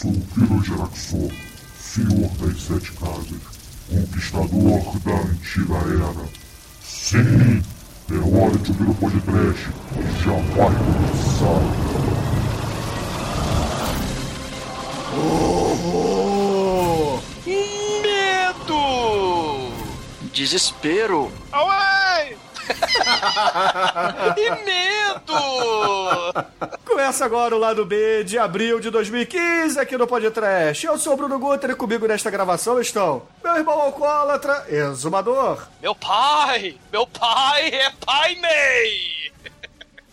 sou o Pirogeraxor, senhor das sete casas, conquistador da antiga era. Sim, é hora de ouvir o podcast, já vai começar. Horror! Medo! Desespero. Away! e medo! Começa agora o lado B de abril de 2015 aqui no Podcast. Eu sou o Bruno Guter e comigo nesta gravação estão meu irmão alcoólatra, exumador, Meu pai! Meu pai é Pai Mei!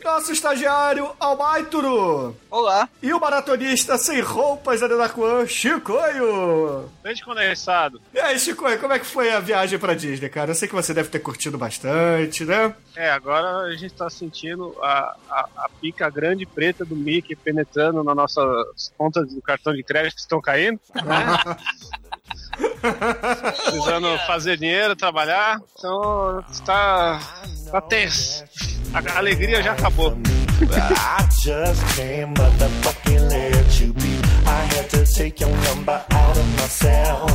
Nosso estagiário Almaituro Olá. e o maratonista sem roupas da Denacuan, Chicoio. Leite condensado. E aí, Chicoio, como é que foi a viagem pra Disney, cara? Eu sei que você deve ter curtido bastante, né? É, agora a gente tá sentindo a, a, a pica grande preta do Mickey penetrando nas nossas contas do cartão de crédito que estão caindo. Né? Precisando Olha! fazer dinheiro, trabalhar. Então está, tá tenso. A alegria já acabou. I just can't motherfucking let you be. I had to take your number out of my cell.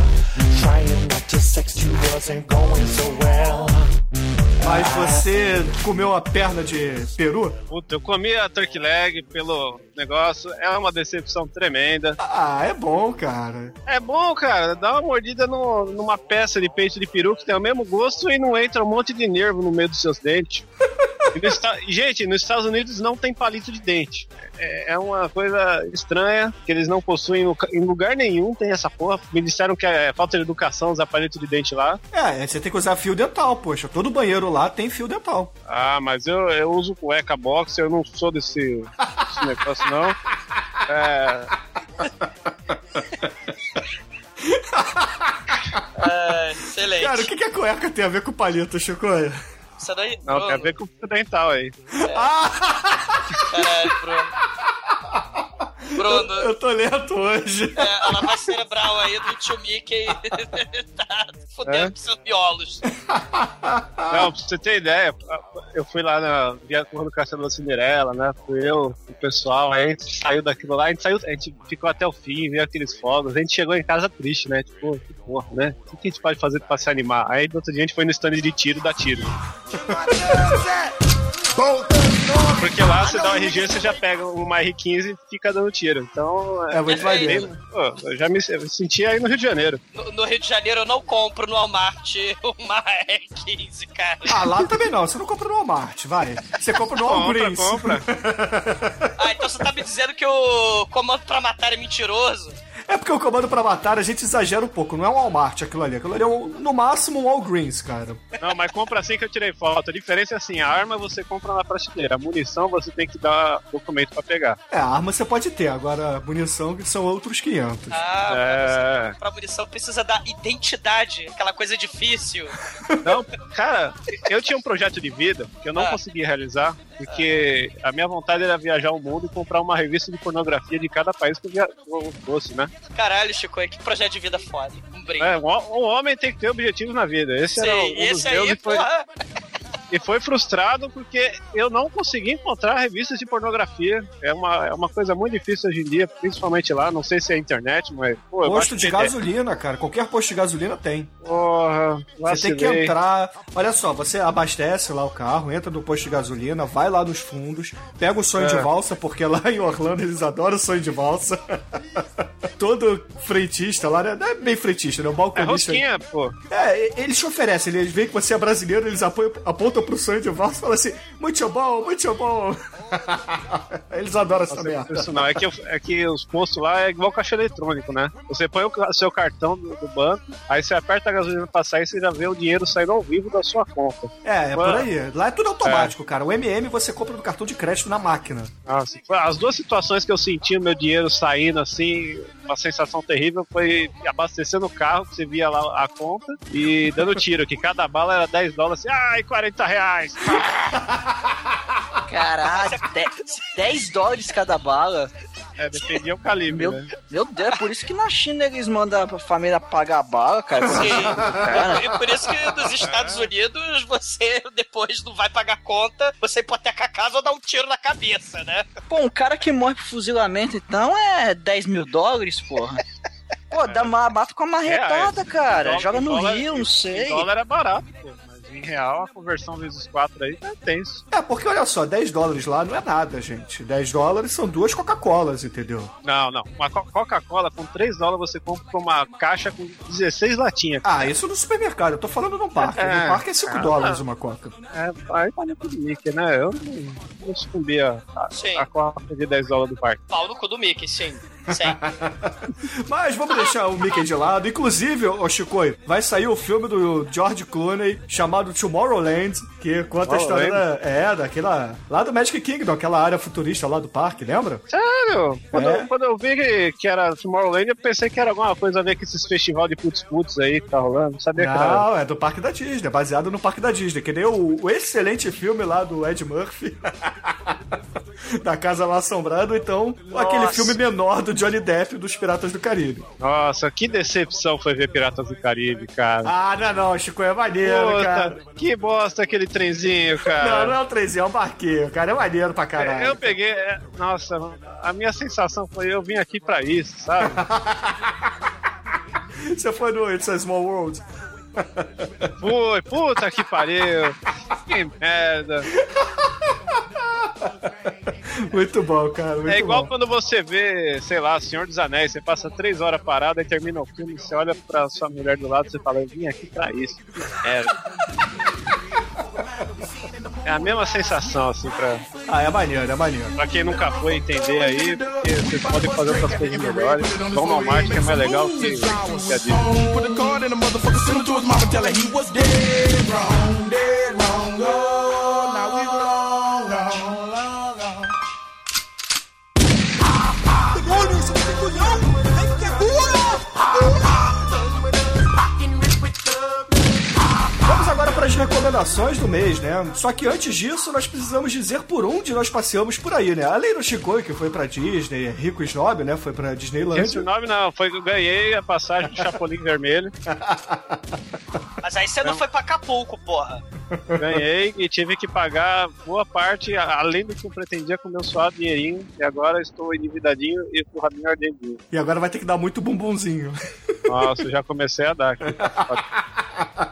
Trying not to sex you wasn't going so well. Mas você comeu a perna de peru? Puta, eu comi a turkey leg pelo negócio. É uma decepção tremenda. Ah, é bom, cara. É bom, cara. Dá uma mordida no- numa peça de peito de peru que tem o mesmo gosto e não entra um monte de nervo no meio dos seus dentes. No esta- Gente, nos Estados Unidos não tem palito de dente. É, é uma coisa estranha que eles não possuem no em lugar nenhum. Tem essa porra. Me disseram que é falta de educação usar palito de dente lá. É, você tem que usar fio dental, poxa. Todo banheiro lá tem fio dental. Ah, mas eu, eu uso cueca box, eu não sou desse, desse negócio, não. É, É, excelente. Cara, o que, que a cueca tem a ver com palito, Chico? Isso daí, não, Bruno. tem a ver com o dental aí. Caralho, Bruno. Bruno, Eu tô lento hoje. é, a lavagem cerebral aí do tio Mickey tá fudendo É? com seus miolos. Não, pra você ter ideia, eu fui lá na Via Curva do Castelo da Cinderela, né? Fui eu, o pessoal, aí a gente saiu daquilo lá, a gente saiu, a gente ficou até o fim, viu aqueles fogos, a gente chegou em casa triste, né? Tipo, que porra, né? O que a gente pode fazer pra se animar? Aí no outro dia a gente foi no stand de tiro, dá tiro. Porque lá você dá um RG, você já pega uma R15 e fica dando tiro. Então, É muito Perfeito. maneiro. pô, eu já me, eu me senti aí no Rio de Janeiro. No, no Rio de Janeiro eu não compro no Walmart uma R15, cara. Ah, lá também não. Você não compra no Walmart, vai. Você compra no Compra, Walgreens. compra. Ah, então você tá me dizendo que o comando pra matar é mentiroso? É porque o comando pra matar a gente exagera um pouco. Não é um Walmart aquilo ali. Aquilo ali é um- no máximo um Walgreens, cara. Não, mas compra assim que eu tirei foto. A diferença é assim, a arma você compra na prateleira, a munição você tem que dar documento pra pegar. É, a arma você pode ter. Agora, munição que são outros 500. Ah, É... pra munição precisa da identidade, aquela coisa difícil. Não, cara, eu tinha um projeto de vida que eu não Ah. conseguia realizar, porque a minha vontade era viajar o mundo e comprar uma revista de pornografia de cada país que eu via- eu fosse, né? Caralho, Chico, que projeto de vida foda. Um brinde. É, um, um homem tem que ter objetivos na vida. Esse era um Sei, dos esse meus aí, e foi, porra. E foi frustrado porque eu não consegui encontrar revistas de pornografia. É uma, é uma coisa muito difícil hoje em dia, principalmente lá. Não sei se é internet, mas. Pô, Posto de gasolina, cara. Qualquer posto de gasolina tem. Porra, Você tem que entrar. Olha só, você abastece lá o carro, entra no posto de gasolina, vai lá nos fundos, pega o sonho É. de valsa, porque lá em Orlando eles adoram o sonho de valsa. Todo frentista lá, né? não é bem frentista, né? O É balconista. rosquinha, pô. É, eles te oferecem, eles veem que você é brasileiro, eles apoiam- apontam pro sonho de valsa e falam assim: muito bom, muito bom. eles adoram essa merda. Isso não, é que, é que os postos lá é igual caixa eletrônico, né? Você põe o seu cartão do, do banco, aí você aperta a gasolina pra sair e você já vê o dinheiro saindo ao vivo da sua conta. É, é por aí. Lá é tudo automático, cara. O MM você compra no cartão de crédito na máquina. Nossa, as duas situações que eu senti o meu dinheiro saindo assim, uma sensação terrível foi abastecendo o carro, que você via lá a conta, e dando tiro, que cada bala era 10 dólares, assim, ai, 40 reais. Caralho, 10 dólares cada bala. É, dependia o calibre, Meu, né? meu Deus, é por isso que na China eles mandam a família pagar bala, cara. Sim. Cara, E por isso que nos Estados Unidos você depois não vai pagar conta, você hipoteca a casa ou dá um tiro na cabeça, né? pô, um cara que morre por fuzilamento, então é 10 mil dólares, porra. Pô, dá uma, mata com a marretada, cara. Dólar- Joga no dólar- rio, não sei. Dólar é barato, pô. Mas em real, a conversão vezes 4 aí é tenso. É, porque olha só, 10 dólares lá não é nada, gente. 10 dólares são duas Coca-Colas, entendeu? Não, não. Uma Co- Coca-Cola com 3 dólares você compra uma caixa com 16 latinhas. Ah, isso no supermercado. Eu tô falando no parque. É. No parque é 5 Ah, dólares tá. uma Coca. É, aí tá no Mickey, né? Eu não, não sucumbi a, a, a Coca de 10 dólares do parque. Pau no cu do Mickey, sim. Mas vamos deixar o Mickey de lado. Inclusive, ô Chicoio, vai sair o filme do George Clooney chamado Tomorrowland, que conta a história da, é, daquela. lá do Magic Kingdom, aquela área futurista lá do parque, lembra? Sério? Quando, É. eu, quando eu vi que, que era Tomorrowland, eu pensei que era alguma coisa a ver com esses festival de putz-putz aí que tá rolando. Não sabia que era. Não, é do parque da Disney, é baseado no parque da Disney, que nem o, o excelente filme lá do Ed Murphy. da Casa Mal Assombrada, então aquele filme menor do Johnny Depp dos Piratas do Caribe. Nossa, que decepção foi ver Piratas do Caribe, cara. Ah, não, não, Chico, é maneiro, cara. Puta, que bosta aquele trenzinho, Não, cara. não é um trenzinho, é um barquinho, cara. É maneiro pra caralho. Eu peguei. é, Nossa, a minha sensação foi: eu vim aqui pra isso, sabe? Você foi no It's a Small World? Foi, puta que pariu. Que merda. Muito bom, cara. Muito É igual bom. quando você vê, sei lá, Senhor dos Anéis, você passa três horas parado e termina o filme, você olha pra sua mulher do lado e você fala, eu vim aqui pra isso. Que merda. É a mesma sensação, assim, pra, Ah, é maneiro, é maneiro. pra quem nunca foi entender aí, porque vocês podem fazer outras coisas melhores. Vão no Walmart, que é mais legal que, que a Disney. Put as recomendações do mês, né? Só que antes disso, nós precisamos dizer por onde nós passeamos por aí, né? Além do Chico, que foi pra Disney, Rico Snob, né? Foi pra Esse Disneyland. nome não, foi que eu ganhei a passagem do Chapolin Vermelho. Mas aí você não foi pra Acapulco, porra. Ganhei e tive que pagar boa parte, além do que eu pretendia com meu suado dinheirinho. E agora estou endividadinho e com o rabinho ardendinho. E agora vai ter que dar muito bumbumzinho. Nossa, já comecei a dar aqui.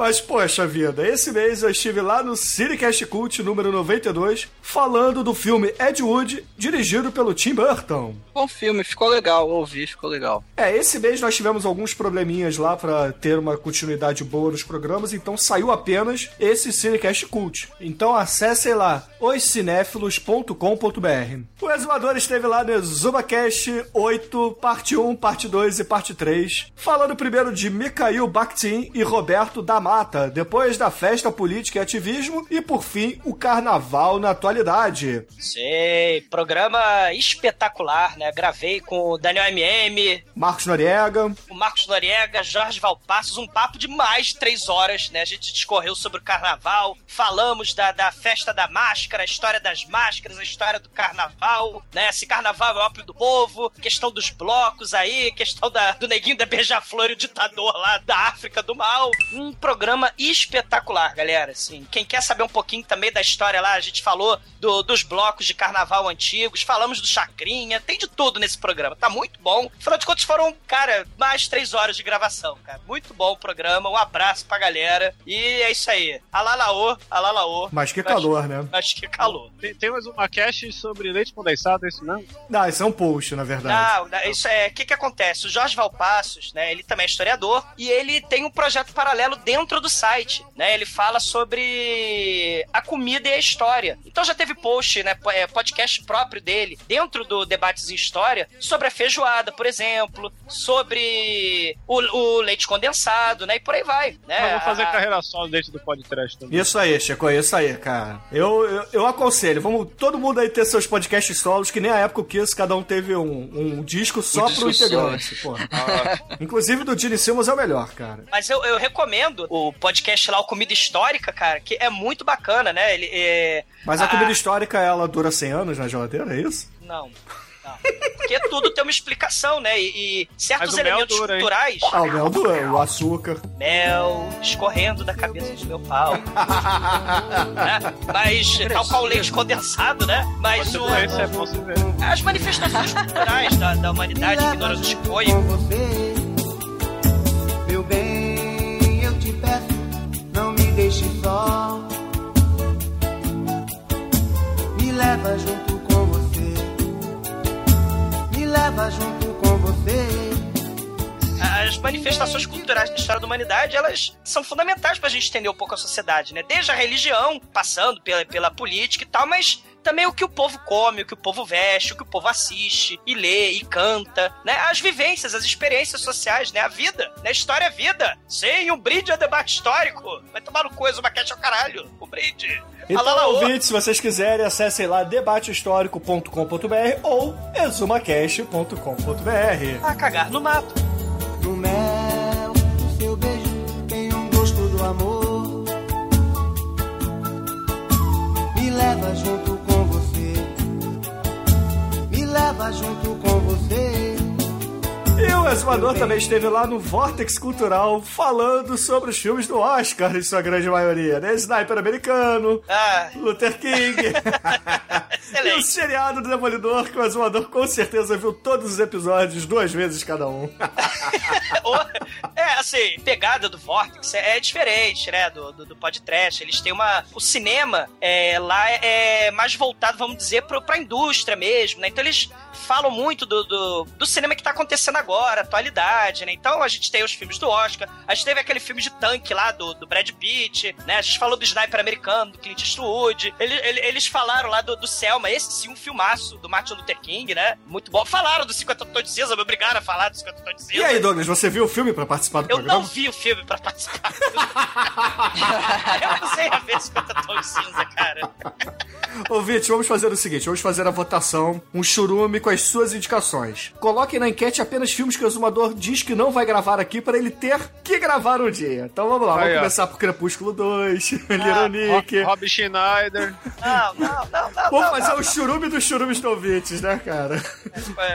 Mas, poxa vida, esse mês eu estive lá no Cinecast Cult número 92, falando do filme Ed Wood, dirigido pelo Tim Burton. Bom filme, ficou legal, ouvi, ficou legal. É, esse mês nós tivemos alguns probleminhas lá pra ter uma continuidade boa nos programas, então saiu apenas esse Cinecast Cult. Então acessem lá, oscinéfilos.com.br. O Exumador esteve lá no ExumaCast 8, parte 1, parte 2 e parte 3, falando primeiro de Mikhail Bakhtin e Roberto da Mata, depois da festa política e ativismo e, por fim, o carnaval na atualidade. Sei, programa espetacular, né? Gravei com o Daniel MM, Marcos Noriega, o Marcos Noriega, Jorge Valpassos, um papo de mais de três horas, né? A gente discorreu sobre o carnaval, falamos da, da festa da máscara, a história das máscaras, a história do carnaval, né? Se carnaval é ópio do povo, questão dos blocos aí, questão da, do neguinho da beija-flor e o ditador lá da África do Mal. Um programa espetacular, galera, assim. Quem quer saber um pouquinho também da história lá, a gente falou do- dos blocos de carnaval antigos, falamos do Chacrinha, tem de tudo nesse programa, tá muito bom. Afinal de contas, foram, cara, mais três horas de gravação, cara. Muito bom o programa, um abraço pra galera. E é isso aí. Alalaô, alalaô. mas que calor, né? Mas que calor. Tem, tem mais uma cast sobre leite condensado, é isso não? Não, isso é um post, na verdade. Não, não, isso é. O que, que acontece? O Jorge Valpassos, né? Ele também é historiador e ele tem um projeto paralelo dentro do site, né? Ele fala sobre a comida e a história. Então já teve post, né? é, Podcast próprio dele, dentro do Debates em História, sobre a feijoada, por exemplo, sobre o, o leite condensado, né? E por aí vai, né? Mas vou fazer A- carreira solo dentro do podcast também. Isso aí, Chico, isso aí, cara. Eu, eu, eu aconselho, vamos todo mundo aí ter seus podcasts solos, que nem a época que isso, cada um teve um, um disco só Um pro só. integrante, porra. Inclusive do Gene Simmons é o melhor, cara. Mas eu, eu recomendo o podcast lá, o Comida Histórica, cara, que é muito bacana, né? Ele é. Mas a Ah, comida histórica, ela dura 100 anos na geladeira, é isso? Não. Porque tudo tem uma explicação, né? E, e certos elementos dura, hein? culturais. Ah, o mel do o açúcar. Mel escorrendo da cabeça do meu pau. né? Mas, tal qual leite condensado, né? Mas o, é bom se ver. as manifestações culturais da, da humanidade, ignorando os com coisas. você. Meu bem, me leva junto com você. Me leva junto com você. As manifestações culturais da história da humanidade, elas são fundamentais pra gente entender um pouco a sociedade, né? Desde a religião, passando pela, pela política e tal, mas também o que o povo come, o que o povo veste, o que o povo assiste, e lê, e canta, né? As vivências, as experiências sociais, né? A vida, né? História é vida. Sim, um brinde a debate histórico. Vai tomar no coisa, uma quete ao caralho. Um brinde. Então, Alá, laô. ouvintes, se vocês quiserem, acessem lá debatehistórico.com.br ou exumacast.com.br. Ah, cagar no mato. No mel, o seu beijo tem um gosto do amor. Me leva junto Leva junto com você. O Exumador também esteve lá no Vortex Cultural falando sobre os filmes do Oscar, em sua grande maioria, né? Sniper americano, Ah, Luther King. e o seriado do Demolidor, que o Exumador com certeza viu todos os episódios duas vezes cada um. É, assim, pegada do Vortex é, é diferente, né, do, do, do podcast. Eles têm uma... O cinema é, lá é mais voltado, vamos dizer, pro, pra indústria mesmo, né? Então eles falam muito do, do, do cinema que tá acontecendo agora, atualidade, né? Então a gente tem os filmes do Oscar, a gente teve aquele filme de tanque lá do, do Brad Pitt, né? A gente falou do Sniper americano, do Clint Eastwood. Ele, ele- eles falaram lá do, do Selma, esse sim, um filmaço do Martin Luther King, né? Muito bom. Falaram do 50 Tons de Cinza, me obrigaram a falar do 50 Tons de Cinza. E aí, Douglas, você viu o filme pra participar do Eu programa? não vi o filme pra participar. eu não sei a ver 50 tons de cinza, cara. Ouvinte, vamos fazer o seguinte: vamos fazer a votação, um churume com as suas indicações. Coloquem na enquete apenas filmes que o Exumador diz que não vai gravar aqui para ele ter que gravar um dia. Então vamos lá, Aí, vamos ó. começar por Crepúsculo 2, Ah. Rob Schneider. Não, não, não, não. Vamos não, fazer não, o churume dos churumes do ouvintes, né, cara?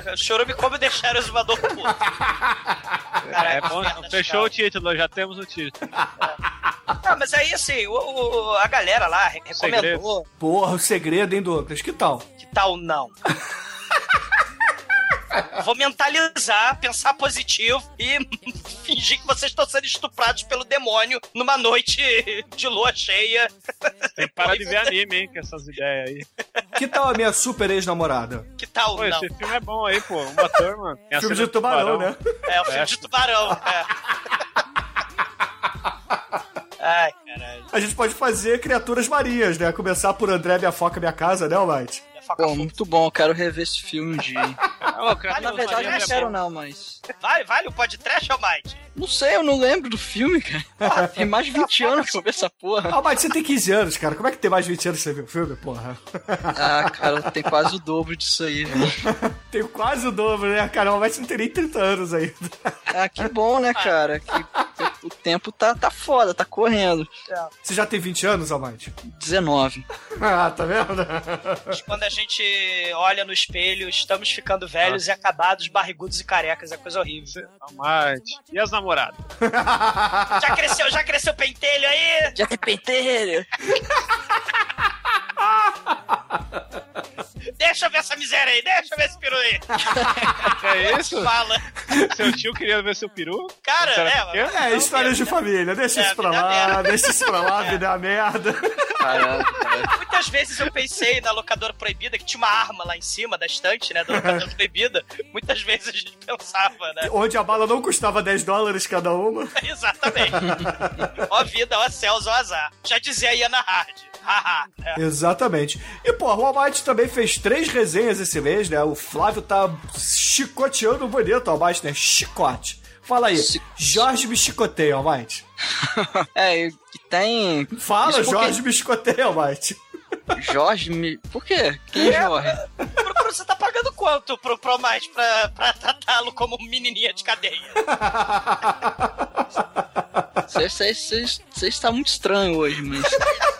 não. O chorume como deixar o exumador puto. É Caralho, bom, fechou o título, já temos o título. Não, mas aí, assim, o, o- a galera lá re- recomendou. Porra, o segredo, hein, Douglas? Que tal? Que tal não? Vou mentalizar, pensar positivo e fingir que vocês estão sendo estuprados pelo demônio numa noite de lua cheia. Tem que parar de ver anime, hein, com essas ideias aí. Que tal a minha super ex-namorada? Que tal Pô, não? esse filme é bom aí, pô. Uma turma. A Filme de do tubarão, né? É, o filme É. de tubarão. É. Ai, caralho. A gente pode fazer criaturas marinhas, né? Começar por André, minha foca, minha casa, né, Almighty? Faca Pô, fofa. muito bom, quero rever esse filme um dia. Ô, cara, Na não verdade, não que é quero bom. não, mas... Vale, vale o podcast, Almighty? Não sei, eu não lembro do filme, cara. Ah, Tem mais de 20 anos que eu vi essa porra. Almighty, você tem 15 anos, cara. Como é que tem mais de 20 anos que você viu o filme, porra? Ah, cara, tem quase o dobro disso aí, velho. Tenho quase o dobro, né, cara? O Almighty não tem nem 30 anos ainda. Ah, que bom, né, cara? Que o tempo tá, tá foda, tá correndo. Você já tem 20 anos, Almighty? 19. Ah, tá vendo? Quando a gente olha no espelho, estamos ficando velhos e acabados, barrigudos e carecas. É coisa horrível. Almighty. E as namoradas? Já cresceu, já cresceu o pentelho aí? Já tem penteiro. Deixa eu ver essa miséria aí, deixa eu ver esse peru aí. É isso? Fala. Seu tio queria ver seu peru? Cara, é, é? É, histórias de família. Deixa É, isso pra lá, merda. deixa isso pra lá, vida é uma merda. Caralho, cara. Muitas vezes eu pensei na locadora proibida, que tinha uma arma lá em cima da estante, né, da locadora proibida. Muitas vezes a gente pensava, né? Onde a bala não custava 10 dólares cada uma. Exatamente. ó vida, ó céus, ó azar. Já dizia a Iana Hard. É. Exatamente. E, pô, o Almighty também fez três resenhas esse mês, né? O Flávio tá chicoteando bonito, Almighty, né? Chicote. Fala aí. Chi- Jorge me chicoteia, Almighty. É, tem. Fala, porque- Jorge me chicoteia, Almighty. Jorge me. Por quê? Quem é Jorge? Pro- pro- Você tá pagando quanto pro Promate pra, pra tratá-lo como menininha de cadeia? Você está muito estranho hoje, mas.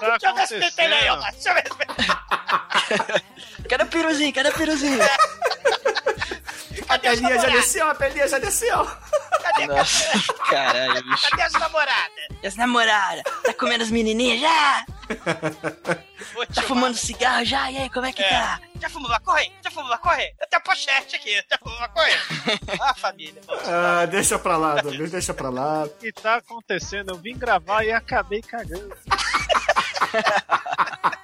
O está Deixa eu ver esse pentelho aí, ó. Deixa eu ver esse pentelho. Quero peruzinho? Cadê o peruzinho? A pelinha já desceu, a pelinha já desceu. Cadê, Nossa, caralho, bicho. cadê as namoradas? E as namoradas? Tá comendo as menininhas já? Tá fumando cigarro já? E aí, como é que É. tá? Já fumou maconha? Já fumou maconha? Eu tenho pochete aqui. Já fumou maconha? ah, família. Ah, deixa pra lá, Douglas, deixa pra lá. O que tá acontecendo? Eu vim gravar e acabei cagando.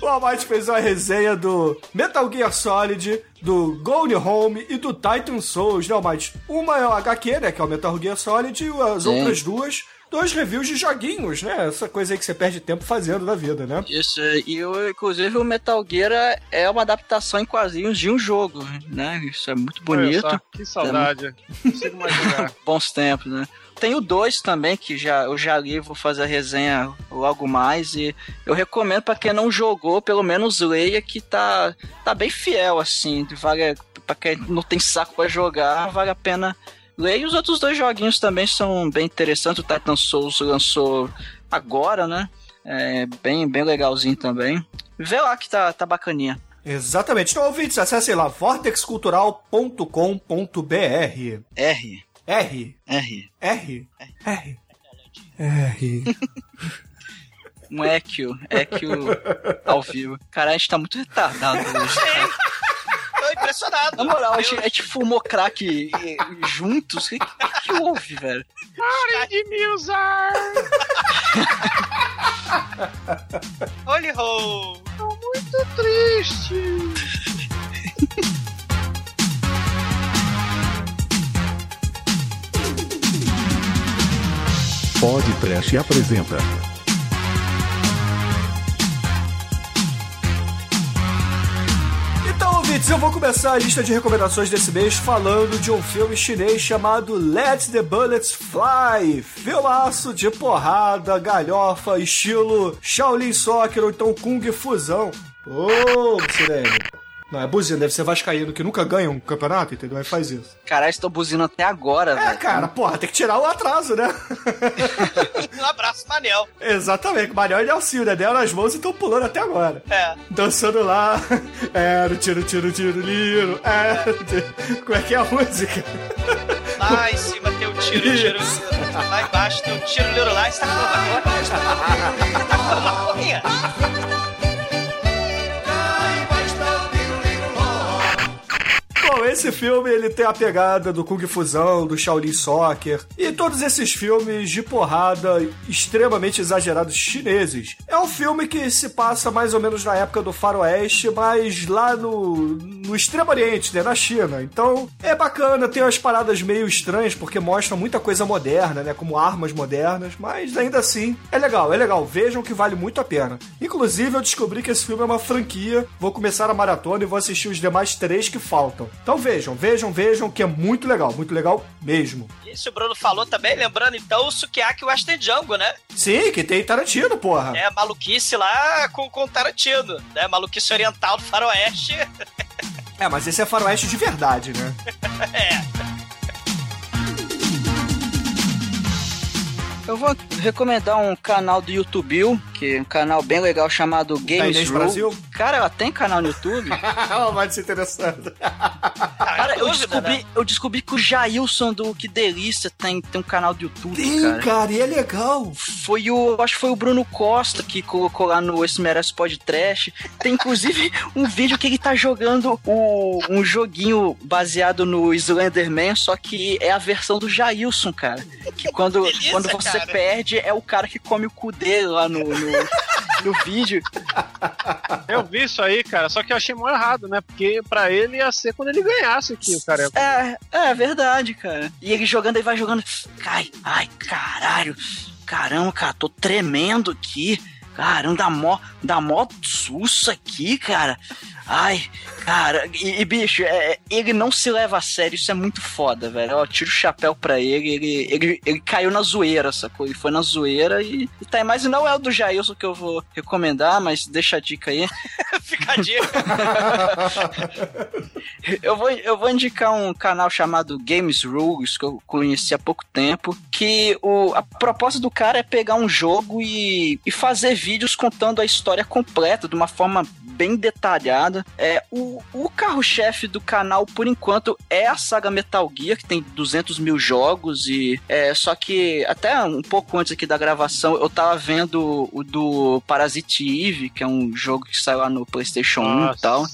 O Almighty fez uma resenha do Metal Gear Solid, do Gone Home e do Titan Souls, né, Almighty? Uma é o HQ, né, que é o Metal Gear Solid, e as Sim. outras duas, dois reviews de joguinhos, né? Essa coisa aí que você perde tempo fazendo na vida, né? Isso, e o- inclusive o Metal Gear é uma adaptação em quadrinhos de um jogo, né? Isso é muito Olha bonito. só, que saudade. Não consigo mais jogar. Bons tempos, né? Tem o 2 também, que já, eu já li, vou fazer a resenha logo mais. E eu recomendo pra quem não jogou, pelo menos leia, que tá, tá bem fiel, assim. Vale, pra quem não tem saco pra jogar, vale a pena ler. E os outros dois joguinhos também são bem interessantes. O Titan Souls lançou agora, né? É bem, bem legalzinho também. Vê lá que tá, tá bacaninha. Exatamente. Então, ouvintes, acessem lá, vortexcultural.com.br. R, R, R. R, R, R. Um Equio, Equio ao vivo. Cara, a gente tá muito retardado hoje. Tô impressionado. Na moral, a gente, a gente fumou crack eh, juntos. O que, que, que houve, velho? Parem de me usar! Holy ho! Tô muito triste! Podcast apresenta Então, ouvintes, eu vou começar a lista de recomendações desse mês falando de um filme chinês chamado Let the Bullets Fly. Filmaço de porrada, galhofa, estilo Shaolin Soccer ou então Kung Fusão. Ô, Sirene. Não, é buzina, deve ser vascaíno que nunca ganha um campeonato, entendeu? Aí faz isso. Caralho, estou buzinando até agora, É, velho. cara, porra, tem que tirar o atraso, né? Um abraço, Manel. Exatamente, Mariel e Alcil, né? Deram as mãos e estão pulando até agora. É. Dançando lá. Era o tiro, tiro, tiro, liro. Tiro. Como é que é a música? Lá em cima tem o tiro, tiro, tiro. Lá embaixo tem o tiro, liro lá. Você tá falando maconha? Bom, esse filme ele tem a pegada do Kung Fusão, do Shaolin Soccer e todos esses filmes de porrada extremamente exagerados chineses. É um filme que se passa mais ou menos na época do faroeste, mas lá no, no Extremo Oriente, né, na China. Então é bacana, tem umas paradas meio estranhas porque mostram muita coisa moderna, né, como armas modernas, mas ainda assim é legal, é legal. Vejam que vale muito a pena. Inclusive eu descobri que esse filme é uma franquia. Vou começar a maratona e vou assistir os demais três que faltam. Então vejam, vejam, vejam que é muito legal, muito legal mesmo. Isso o Bruno falou também, lembrando então o Sukiyaki Western Django, né? Sim, que tem Tarantino, porra. É, maluquice lá com, com Tarantino, né? Maluquice oriental do faroeste. É, mas esse é faroeste de verdade, né? É. Eu vou recomendar um canal do YouTube, que é um canal bem legal chamado Games Inês Room. Brasil? Cara, ela tem canal no YouTube? Ela vai se interessando. Cara, eu descobri, né? eu descobri que o Jailson do Que Delícia tem, tem um canal do YouTube, Tem, cara. cara, e é legal. Foi o. Acho que foi o Bruno Costa que colocou lá no Esse Merece Podcast. Tem inclusive um vídeo que ele tá jogando o, um joguinho baseado no Slenderman, só que é a versão do Jailson, cara. Que quando, Delícia, quando você cara. perde, é o cara que come o cu dele lá no, no, no vídeo. Eu vi isso aí, cara, só que eu achei muito errado, né? Porque pra ele ia ser quando ele ganhasse aqui, o cara. É, é verdade, cara. E ele jogando, ele vai jogando. Cai, ai, caralho. Caramba, cara, tô tremendo aqui. Caramba, dá mó, dá mó susto aqui, cara. Ai, cara, e, e, bicho, é, ele não se leva a sério, isso é muito foda, velho. Ó, tiro o chapéu pra ele, ele, ele, ele caiu na zoeira, sacou? Ele foi na zoeira e, e tá aí. Mas não é o do Jailson que eu vou recomendar, mas deixa a dica aí. Fica a dica. Eu vou, eu vou indicar um canal chamado Games Rules, que eu conheci há pouco tempo, que o, a proposta do cara é pegar um jogo e, e fazer vídeos contando a história completa de uma forma bem detalhada. É, o, o carro-chefe do canal, por enquanto, é a saga Metal Gear, que tem 200 mil jogos, e é, só que até um pouco antes aqui da gravação, eu tava vendo o do Parasite Eve, que é um jogo que saiu lá no PlayStation 1 e tal.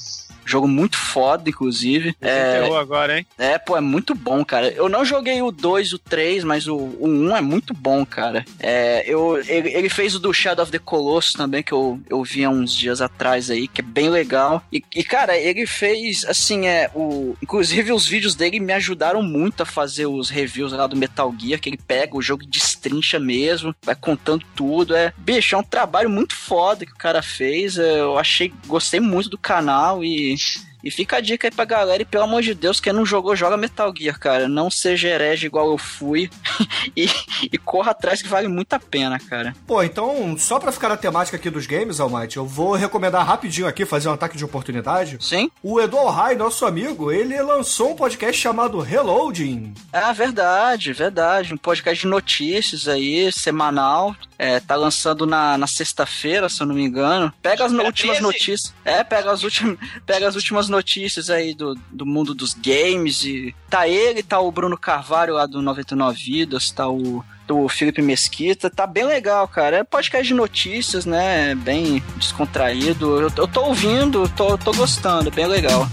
Jogo muito foda, inclusive. É, Enterrou agora, hein? é, pô, é muito bom, cara. Eu não joguei o 2 e o 3, mas o, o 1 é muito bom, cara. É, eu, ele, ele fez o do Shadow of the Colossus também, que eu, eu vi há uns dias atrás aí, que é bem legal. E, e, cara, ele fez, assim, é, o, inclusive os vídeos dele me ajudaram muito a fazer os reviews lá do Metal Gear, que ele pega o jogo e destrincha mesmo, vai contando tudo. É, bicho, é um trabalho muito foda que o cara fez. é, Eu achei, gostei muito do canal e page e fica a dica aí pra galera, e pelo amor de Deus, quem não jogou, joga Metal Gear, cara. Não seja herege igual eu fui. e, e corra atrás que vale muito a pena, cara. Pô, então, só pra ficar na temática aqui dos games, Almighty, eu vou recomendar rapidinho aqui, fazer um ataque de oportunidade. Sim? O Edu Alhai, nosso amigo, ele lançou um podcast chamado Reloading. Ah, verdade, verdade. Um podcast de notícias aí, semanal. É, tá lançando na, na sexta-feira, se eu não me engano. Pega as no- Sexta-feira últimas 13? notícias. É, pega as últimas, pega as últimas notícias aí do, do mundo dos games. E tá ele, tá o Bruno Carvalho lá do 99 Vidas, tá o do Felipe Mesquita, tá bem legal, cara. É podcast de notícias, né? Bem descontraído. Eu, eu tô ouvindo, tô, tô gostando, bem legal.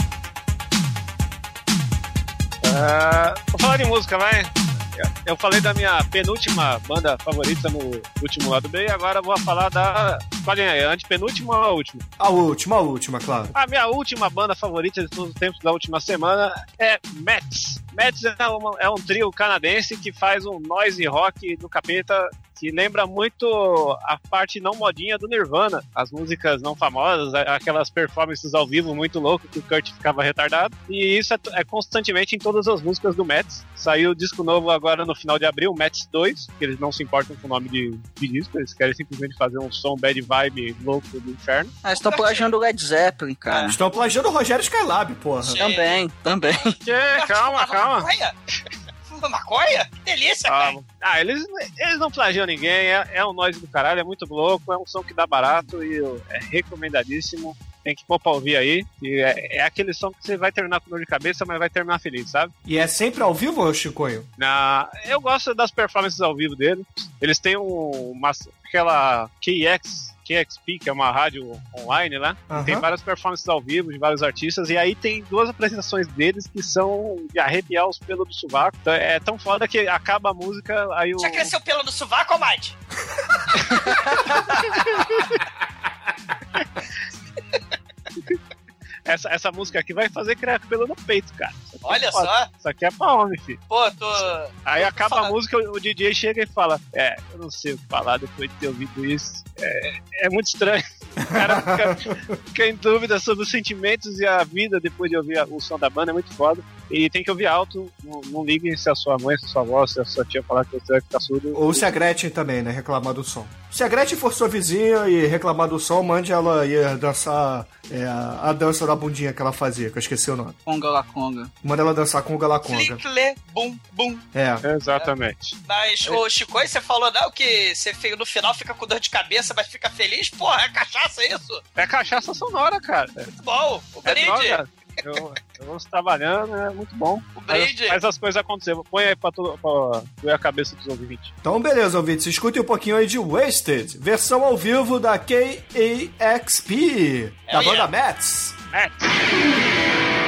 Ah, vou falar de música, vai. Eu- Eu falei da minha penúltima banda favorita no último lado B e agora vou falar da. Escolhem aí, antepenúltima ou a última? A última, a última, claro. A minha última banda favorita de todos os tempos da última semana é Mets. Mets é, uma- é um trio canadense que faz um noise rock do capeta que lembra muito a parte não modinha do Nirvana. As músicas não famosas, aquelas performances ao vivo muito loucas que o Kurt ficava retardado. E isso é, é constantemente em todas as músicas do Mets. Saiu o disco novo agora no final de abril, Mets 2, que eles não se importam com o nome de, de disco, eles querem simplesmente fazer um som bad vibe louco do inferno. Ah, estão plagiando o Led Zeppelin, cara. Estão plagiando o Rogério Skylab, porra. Também, também. Que, calma, calma. Fuma maconha? Que delícia, Ah, cara. ah, eles, eles não plagiam ninguém, é, é um noise do caralho, é muito louco, é um som que dá barato e é recomendadíssimo. Tem que pôr pra ouvir aí. E é, é aquele som que você vai terminar com dor de cabeça, mas vai terminar feliz, sabe? E é sempre ao vivo, ô Chicoio? Na, eu gosto das performances ao vivo dele. Eles têm um, uma, aquela KX, KXP, que é uma rádio online lá. Aham. Tem várias performances ao vivo de vários artistas. E aí tem duas apresentações deles que são de arrepiar os pelos do sovaco. Então, é tão foda que acaba a música, aí o. Já cresceu pelo no sovaco, Mate? Essa, essa música aqui vai fazer criar pelo no peito, cara. É Olha foda. só. Isso aqui é pra homem, filho. Pô, tô. Aí tô acaba falando. a música, o DJ chega e fala: É, eu não sei o que falar depois de ter ouvido isso. É, é muito estranho. O cara fica, fica em dúvida sobre os sentimentos e a vida depois de ouvir o som da banda, é muito foda. E tem que ouvir alto, não, não ligue se a sua mãe, se a sua avó, se a sua tia falar que você vai ficar surdo. Ou se a Gretchen também, né? Reclamar do som. Se a Gretchen for sua vizinha e reclamar do som, mande ela ir dançar é, a dança da bundinha que ela fazia, que eu esqueci o nome. Conga la conga. Manda ela dançar com o Galaconga. Flicle, bum, bum. É. Exatamente. Mas, ô Chico, você falou não que você no final fica com dor de cabeça, mas fica feliz? Porra, é cachaça isso? É cachaça sonora, cara. É, Muito bom. O é brinde. droga. Eu, eu vou trabalhando, é muito bom. O Faz, faz as coisas acontecer. Põe aí pra, tu, pra doer a cabeça dos ouvintes. Então, beleza, ouvintes. Escutem um pouquinho aí de Wasted, versão ao vivo da KAXP, da Hell banda yeah. Mets. É.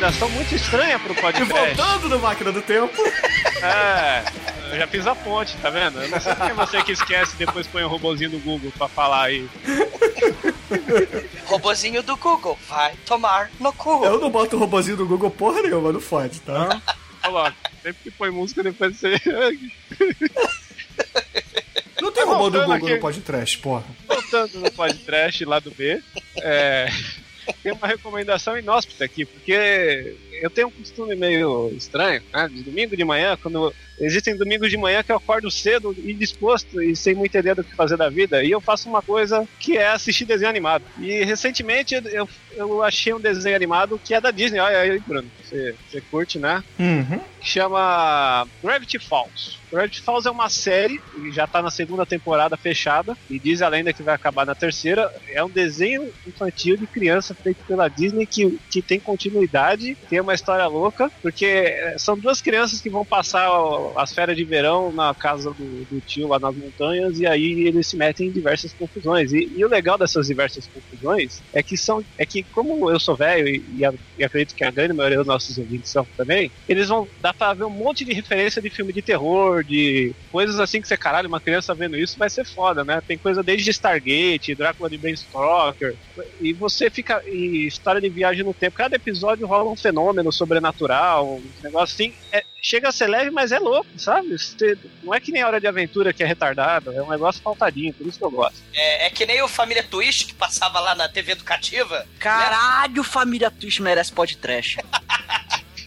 recomendação muito estranha pro E podcast. voltando no Máquina do Tempo. É, eu já fiz a ponte, tá vendo? Eu não sei quem é você que esquece e depois põe um robozinho no Google pra falar aí. Robozinho do Google, vai tomar no cu. Eu não boto o robozinho do Google porra nenhuma, não fode, tá? Coloca. Sempre que põe música, depois você. Não tem Tá robô do Google aqui. no podcast, porra. Voltando no podcast lá do B, é, tem uma recomendação inóspita aqui, porque eu tenho um costume meio estranho, né? De domingo de manhã, quando. Existem domingos de manhã que eu acordo cedo e disposto e sem muita ideia do que fazer da vida, e eu faço uma coisa que é assistir desenho animado. E recentemente eu, eu achei um desenho animado que é da Disney, olha aí, Bruno. Você, você curte, né? Uhum. que chama Gravity Falls. Gravity Falls é uma série, e já tá na segunda temporada fechada, e diz a lenda que vai acabar na terceira. É um desenho infantil de criança feito pela Disney que, que tem continuidade, tem uma história louca, porque eh, são duas crianças que vão passar as férias de verão na casa do, do tio lá nas montanhas, e aí eles se metem em diversas confusões. E, e o legal dessas diversas confusões é que são é que, como eu sou velho e, e acredito que a grande maioria dos nossos ouvintes são também, eles vão dar pra ver um monte de referência de filme de terror, de coisas assim que você, caralho, uma criança vendo isso vai ser foda, né? Tem coisa desde Stargate, Drácula de Bram Stoker, e você fica. E história de viagem no tempo, cada episódio rola um fenômeno sobrenatural, um negócio assim. É, chega a ser leve, mas é louco, sabe? Você- não é que nem a hora de aventura que é retardado, é um negócio faltadinho, por isso que eu gosto. É, é que nem o Família Twist que passava lá na TV educativa. Caralho, família Twist merece podcast.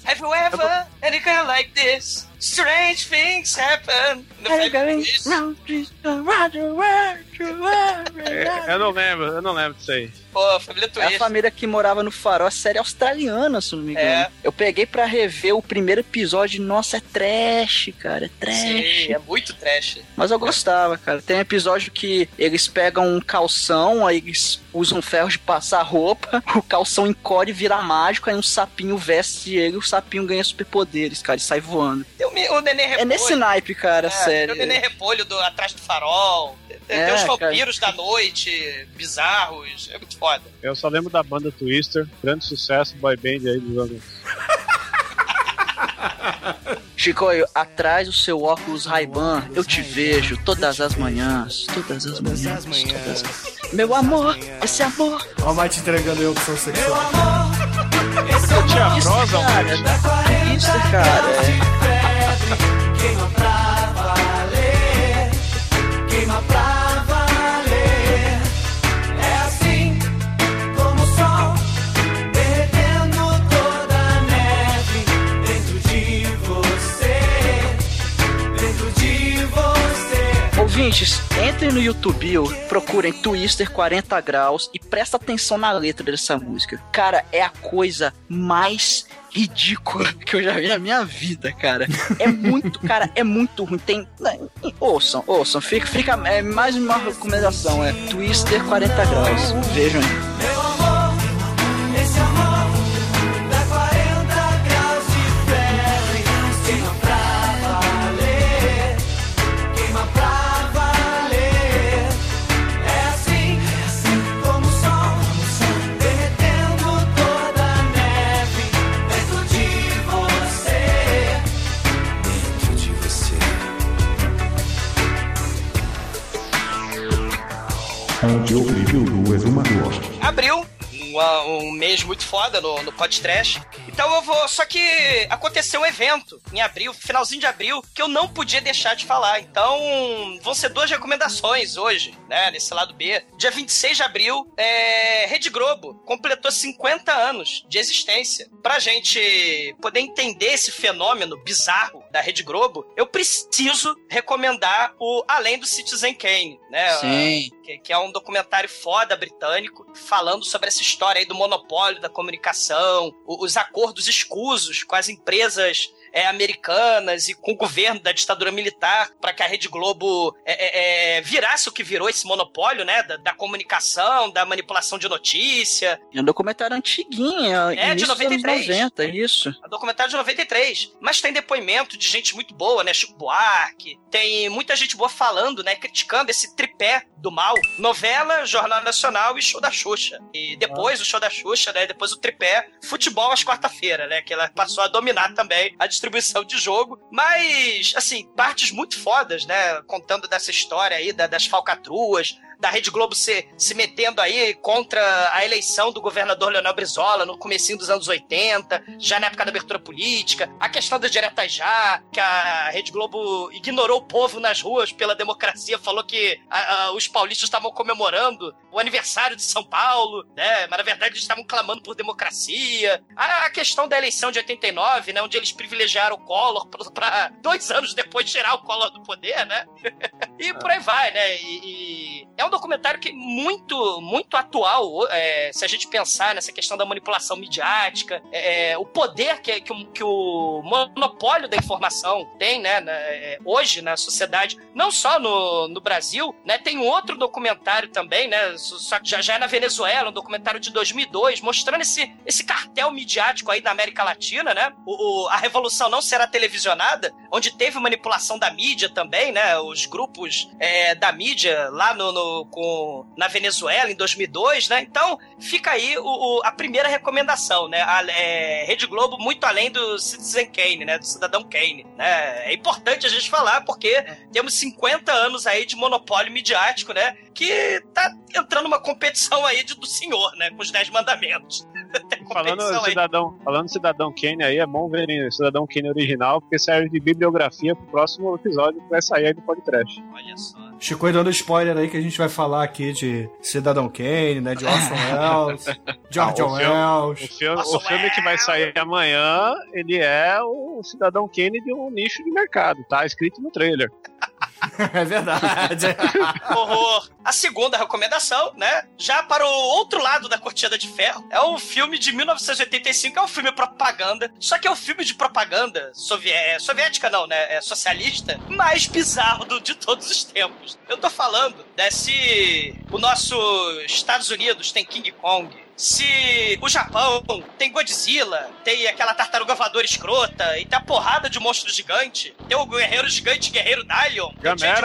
Have you ever anything like this? Strange things happen. Twist. É, eu não lembro, eu não lembro disso aí. Pô, Família É a Twist. família que morava no farol, a série australiana, se não me engano. É. Eu peguei pra rever o primeiro episódio, nossa, é trash, cara, é trash. Sim, é muito trash. Mas eu gostava, cara. Tem um episódio que eles pegam um calção, aí eles usam ferro de passar roupa, o calção encolhe e vira mágico, aí um sapinho veste ele, o sapinho ganha superpoderes, cara, e sai voando. Tem o, Nenê Repolho. É nesse naipe, cara, É, sério. Tem o Nenê Repolho do Atrás do Farol. Tem, tem É, os cara. vampiros da noite, bizarros. É muito foda. Eu só lembro da banda Twister, grande sucesso, boy band aí dos anos. Chico, eu, atrás do seu óculos Ray-Ban, eu te vejo todas as manhãs, todas as manhãs, todas as... Meu amor, esse amor. Olha o Mate entregando aí a opção sexual. Tinha Isso, prosa, cara, isso, cara. é. Queima pra valer, queima pra valer. É assim como o sol derretendo toda a neve dentro de você, dentro de você. Ouvintes, entrem no YouTube, procurem Twister 40 graus e presta atenção na letra dessa música. Cara, é a coisa mais ridícula que eu já vi na minha vida, cara. É muito, cara, é muito ruim. Tem. né, Ouçam, ouçam, fica, fica é mais uma recomendação, é Twister 40 graus. Vejam aí. Audio review do Exumador. Abril, um, um mês muito foda no, no podcast. Então eu vou. Só que aconteceu um evento em abril, finalzinho de abril, que eu não podia deixar de falar. Então vão ser duas recomendações hoje, né? Nesse lado B. Dia 26 de abril, é, Rede Globo completou 50 anos de existência. Pra gente poder entender esse fenômeno bizarro da Rede Globo, eu preciso recomendar o Além do Citizen Kane, né? Sim. que, que é um documentário foda britânico, falando sobre essa história aí do monopólio da comunicação, os acordos escusos com as empresas é, americanas e com o governo da ditadura militar para que a Rede Globo é, é, é, virasse o que virou esse monopólio, né? Da, da, comunicação, da manipulação de notícia. É um documentário antiguinho, é de 93. 90, isso. É um documentário de 93. Mas tem depoimento de gente muito boa, né? Chico Buarque. Tem muita gente boa falando, né? Criticando esse tripé do mal. Novela, Jornal Nacional e Show da Xuxa. E depois ah. o Show da Xuxa, né? Depois o tripé, futebol às quarta-feira, né? Que ela passou a dominar também a distribuição de jogo. Mas, assim, partes muito fodas, né? Contando dessa história aí da, das falcatruas, da Rede Globo se, se metendo aí contra a eleição do governador Leonel Brizola no comecinho dos anos 80, já na época da abertura política, a questão das diretas já, que a Rede Globo ignorou o povo nas ruas pela democracia, falou que a, a, os paulistas estavam comemorando o aniversário de São Paulo, né? Mas na verdade eles estavam clamando por democracia. A, a questão da eleição de 89, né? Onde eles privilegiaram o Collor para dois anos depois tirar o Collor do poder, né? e por aí vai, né? E, e é um documentário que muito, muito atual, é, se a gente pensar nessa questão da manipulação midiática, é, é o poder que, que, o, que, o, monopólio da informação tem, né, na, é, hoje na sociedade, não só no, no Brasil, né, tem outro documentário também, né, só que já, já é na Venezuela, um documentário de 2002, mostrando esse, esse cartel midiático aí da América Latina, né, o, o, a revolução não será televisionada, onde teve manipulação da mídia também, né, os grupos é, da mídia lá no, no com, na Venezuela em 2002, né? Então fica aí o, o, a primeira recomendação, né? A é, Rede Globo muito além do Citizen Kane, né? Do Cidadão Kane, né? É importante a gente falar porque temos 50 anos aí de monopólio midiático, né? Que tá entrando uma competição aí de, do senhor, né? Com os 10 mandamentos. falando cidadão, falando cidadão Kane aí, é bom ver o cidadão Kane original, porque serve de bibliografia pro próximo episódio que vai sair aí do podcast. Olha só. Chico dando spoiler aí que a gente vai falar aqui de Cidadão Kane, né? De Orson Welles, George ah, Orwell. O, filme, o filme que vai sair amanhã, ele é o Cidadão Kane de um nicho de mercado, tá? Escrito no trailer. É verdade. Horror. A segunda recomendação, né? Já para o outro lado da cortina de ferro, é o filme de 1985, é um filme propaganda. Só que é um filme de propaganda sovié soviética, não, né? É socialista, mais bizarro do, de todos os tempos. Eu tô falando desse. O nosso Estados Unidos tem King Kong se o Japão tem Godzilla, tem aquela tartaruga voadora escrota e tem a porrada de monstro gigante, tem o guerreiro gigante, guerreiro Dalion,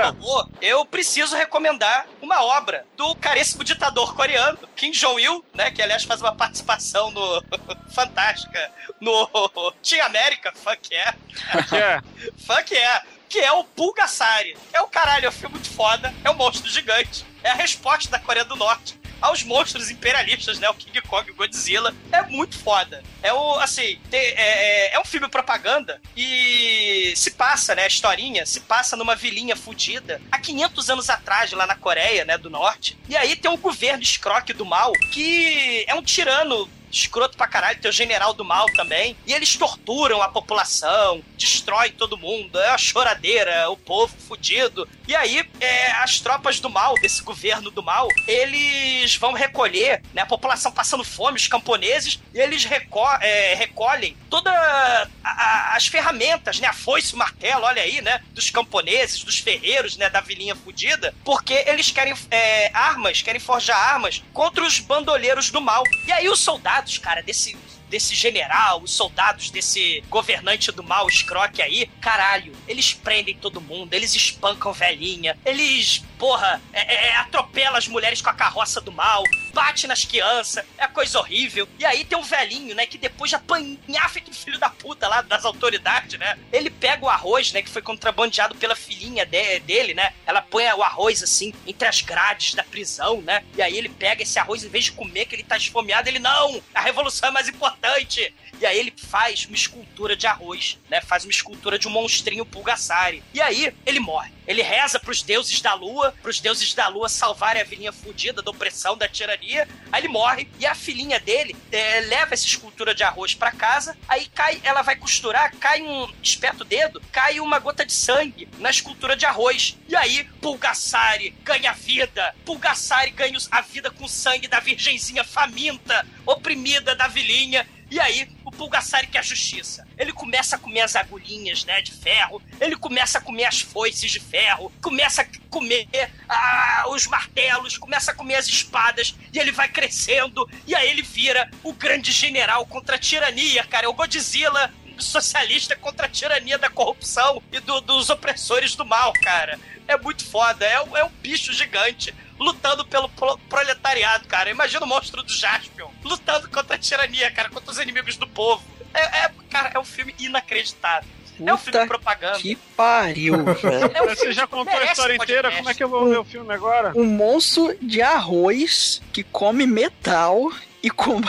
robô, eu preciso recomendar uma obra do caríssimo ditador coreano, Kim Jong-il, né, que aliás faz uma participação no fantástica no Team América, fuck yeah. Fuck yeah. fuck yeah que é o Pulgasari. É o caralho, é um filme muito foda, é um monstro gigante. É a resposta da Coreia do Norte aos monstros imperialistas, né? O King Kong o Godzilla. É muito foda. É o, assim, é, é, é, um filme propaganda e se passa, né? A historinha se passa numa vilinha fudida há 500 anos atrás, lá na Coreia, né? Do Norte. E aí tem um governo escroque do mal que é um tirano escroto pra caralho, tem o general do mal também. E eles torturam a população, destroem todo mundo, é a choradeira, o povo fudido. E aí, é, as tropas do mal, desse governo do mal, eles vão recolher, né, a população passando fome, os camponeses, e eles reco é, recolhem todas as ferramentas, né, a foice, o martelo, olha aí, né, dos camponeses, dos ferreiros, né, da vilinha fudida, porque eles querem é, armas, querem forjar armas contra os bandoleiros do mal. E aí os soldados soldados, cara, desse desse general, os soldados desse governante do mal, escroque aí, caralho, eles prendem todo mundo, eles espancam velhinha, eles, porra, é, é, é atropela as mulheres com a carroça do mal, bate nas crianças, é coisa horrível. E aí tem um velhinho, né, que depois de apanhar feito filho da puta lá das autoridades, né, ele pega o arroz, né, que foi contrabandeado pela filhinha de, dele, né, ela põe o arroz assim, entre as grades da prisão, né, e aí ele pega esse arroz, em vez de comer, que ele tá esfomeado, ele, não, a revolução é mais importante. E aí ele faz uma escultura de arroz, né? Faz uma escultura de um monstrinho pulgassari. E aí ele morre. Ele reza pros deuses da lua, pros deuses da lua salvarem a filhinha fudida da opressão, da tirania. Aí ele morre e a filhinha dele é, leva essa escultura de arroz para casa. Aí cai, ela vai costurar, cai um esperto dedo, cai uma gota de sangue na escultura de arroz. E aí Pulgassari ganha vida. Pulgassari ganha a vida com sangue da virgenzinha faminta, oprimida da vilinha E aí, o Pulgasari quer justiça. Ele começa a comer as agulhinhas, né, de ferro. Ele começa a comer as foices de ferro. Começa a comer ah, os martelos. Começa a comer as espadas. E ele vai crescendo. E aí ele vira o grande general contra a tirania, cara. É o Godzilla socialista contra a tirania da corrupção e do- dos opressores do mal, cara. É muito foda. É, um- é um bicho gigante lutando pelo pro- proletariado, cara. Imagina o monstro do Jaspion lutando contra a tirania, cara, contra os inimigos do povo. É, é- cara, é um filme inacreditável. é um filme Puta de propaganda. Que pariu, velho. É um Você já contou a história inteira, como é que eu vou ver o filme agora? Um monstro de arroz que come metal e come.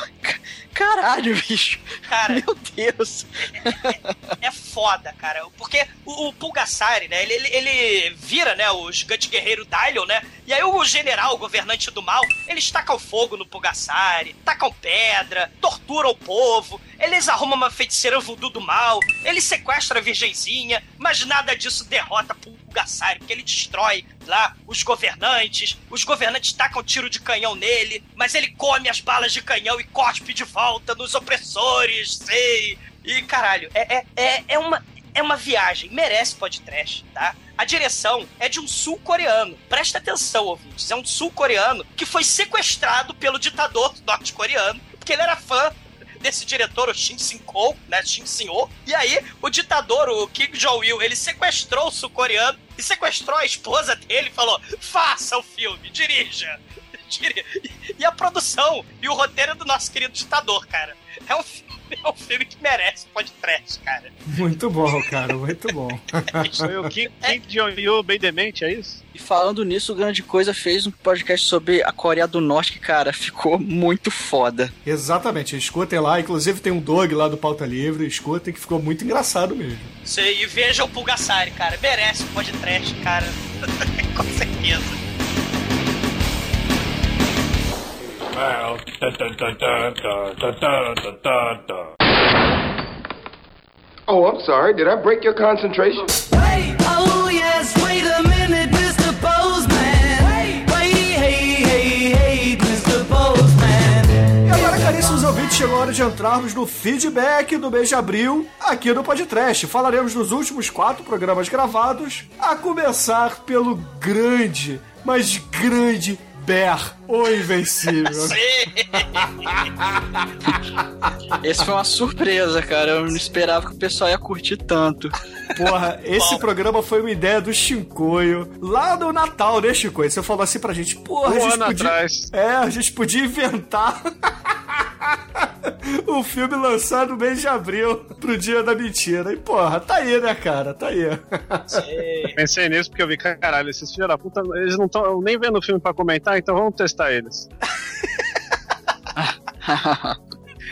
Caralho, bicho. Cara, Meu Deus. é foda, cara. Porque o, o Pulgasari, né? Ele, ele, ele vira, né? O gigante guerreiro Dylion, né? E aí o general, o governante do mal, eles tacam fogo no Pulgasari, tacam pedra, torturam o povo, eles arrumam uma feiticeira voodoo do mal, ele sequestra a virgenzinha, mas nada disso derrota Pulgasari, porque ele destrói lá os governantes, os governantes tacam tiro de canhão nele, mas ele come as balas de canhão e cospe de volta nos opressores, sei. E caralho, é, é, é, é uma. É uma viagem, merece podcast, tá? A direção é de um sul-coreano. Presta atenção, ouvintes. É um sul-coreano que foi sequestrado pelo ditador norte-coreano, porque ele era fã desse diretor, o Shin Sin-ko, né, Shin Sin-ho. E aí, o ditador, o Kim Jong-il, ele sequestrou o sul-coreano e sequestrou a esposa dele e falou, faça o filme, dirija. E a produção e o roteiro é do nosso querido ditador, cara. É um filme, é um filme que merece podcast, cara. Muito bom, cara, muito bom. Foi o Kim, Kim Jong-il bem demente, é isso? E falando nisso, o Grande Coisa fez um podcast sobre a Coreia do Norte que, cara, ficou muito foda. Exatamente, escutem lá. Inclusive tem um Dog lá do Pauta Livre, escutem que ficou muito engraçado mesmo. Você, e veja o Pulgasari, cara. Merece um podcast, cara. Com certeza. Well, da da da da da da da da da da. Oh, I'm sorry. Did I break your concentration? Wait, oh yes, wait a minute, Mr. Postman. Wait, hey, hey, hey, Mr. Postman. E agora, caríssimos ouvintes, chegou a hora de entrarmos no feedback do mês de abril aqui no podcast. Falaremos dos últimos quatro programas gravados, a começar pelo grande, mas grande Bear, o Invencível. Esse foi uma surpresa, cara. Eu não esperava que o pessoal ia curtir tanto. Porra, esse programa foi uma ideia do Shinkoio. Lá no Natal, né, Shinkoio? Você falou assim pra gente, porra, a Um gente ano podia... atrás. É, a gente podia inventar o filme lançado no mês de abril pro dia da mentira. E, porra, tá aí, né, cara? Tá aí. Pensei nisso porque eu vi, caralho, esses filhos da puta, eles não estão nem vendo o filme pra comentar, então vamos testar eles.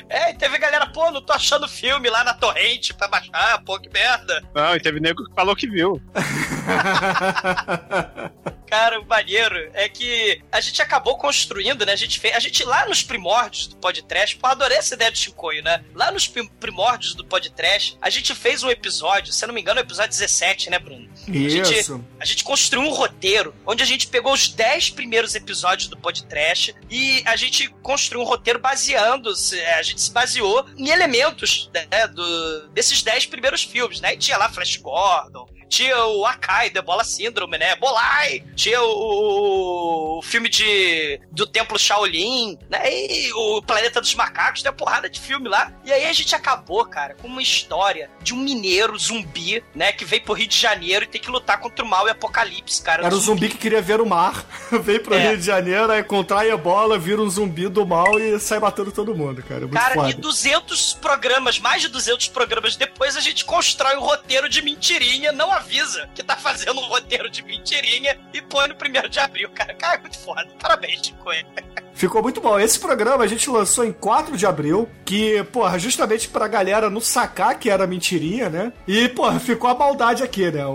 É, e teve galera, pô, não tô achando filme lá na torrente pra baixar, pô, que merda. Não, e teve nego que falou que viu. Cara, o maneiro é que a gente acabou construindo, né? A gente fez. A gente lá nos primórdios do podcast, pô, adorei essa ideia do Chicoio, né? Lá nos prim- primórdios do podcast, a gente fez um episódio, se eu não me engano, é o episódio 17, né, Bruno? A gente, Isso. a gente construiu um roteiro onde a gente pegou os 10 primeiros episódios do podcast e a gente construiu um roteiro baseando, a gente se baseou em elementos né, do, desses 10 primeiros filmes, né? E tinha lá Flash Gordon, tinha o Akai, The Bola Síndrome, né? Bolai! Tinha o, o filme de do Templo Shaolin, né? E o Planeta dos Macacos, tem uma porrada de filme lá. E aí a gente acabou, cara, com uma história de um mineiro zumbi, né? Que veio pro Rio de Janeiro e tem que lutar contra o mal e apocalipse, cara. Era o zumbi que queria ver o mar, veio pro É. Rio de Janeiro, aí contrai a bola, vira um zumbi do mal e sai matando todo mundo, cara. Muito Cara, foda. e 200 programas, mais de 200 programas depois, a gente constrói um roteiro de mentirinha, não avisa que tá fazendo um roteiro de mentirinha e põe no primeiro de abril, cara. Cara, é muito foda. Parabéns, Chico. Ficou muito bom. Esse programa a gente lançou em 4 de abril, que, porra, justamente pra galera não sacar que era mentirinha, né? E, porra, ficou a maldade aqui, né? O,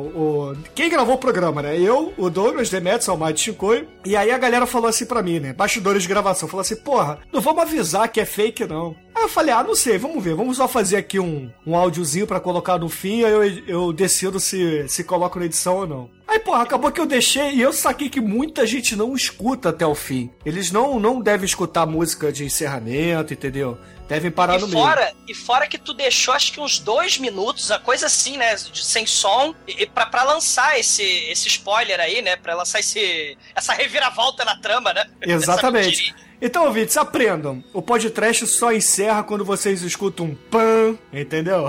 o- Quem gravou o programa, né? Eu, o Douglas Demetrius, o Mike Chicoio. E aí a galera falou assim pra mim, né? Bastidores de gravação. Falou assim, porra, não vamos avisar que é fake, não. Aí eu falei, ah, não sei, vamos ver. Vamos só fazer aqui um, um áudiozinho pra colocar no fim, aí eu, eu decido se, se coloco na edição ou não. Aí, porra, acabou que eu deixei e eu saquei que muita gente não escuta até o fim. Eles não, não devem escutar música de encerramento, entendeu? Devem parar no E meio. fora, e fora que tu deixou acho que uns dois minutos, a coisa assim, né? de- sem som, e, e pra, pra lançar esse, esse spoiler aí, né? Pra lançar esse, essa reviravolta na trama, né? Exatamente. Então, ouvintes, aprendam. O podcast só encerra quando vocês escutam um pan, entendeu?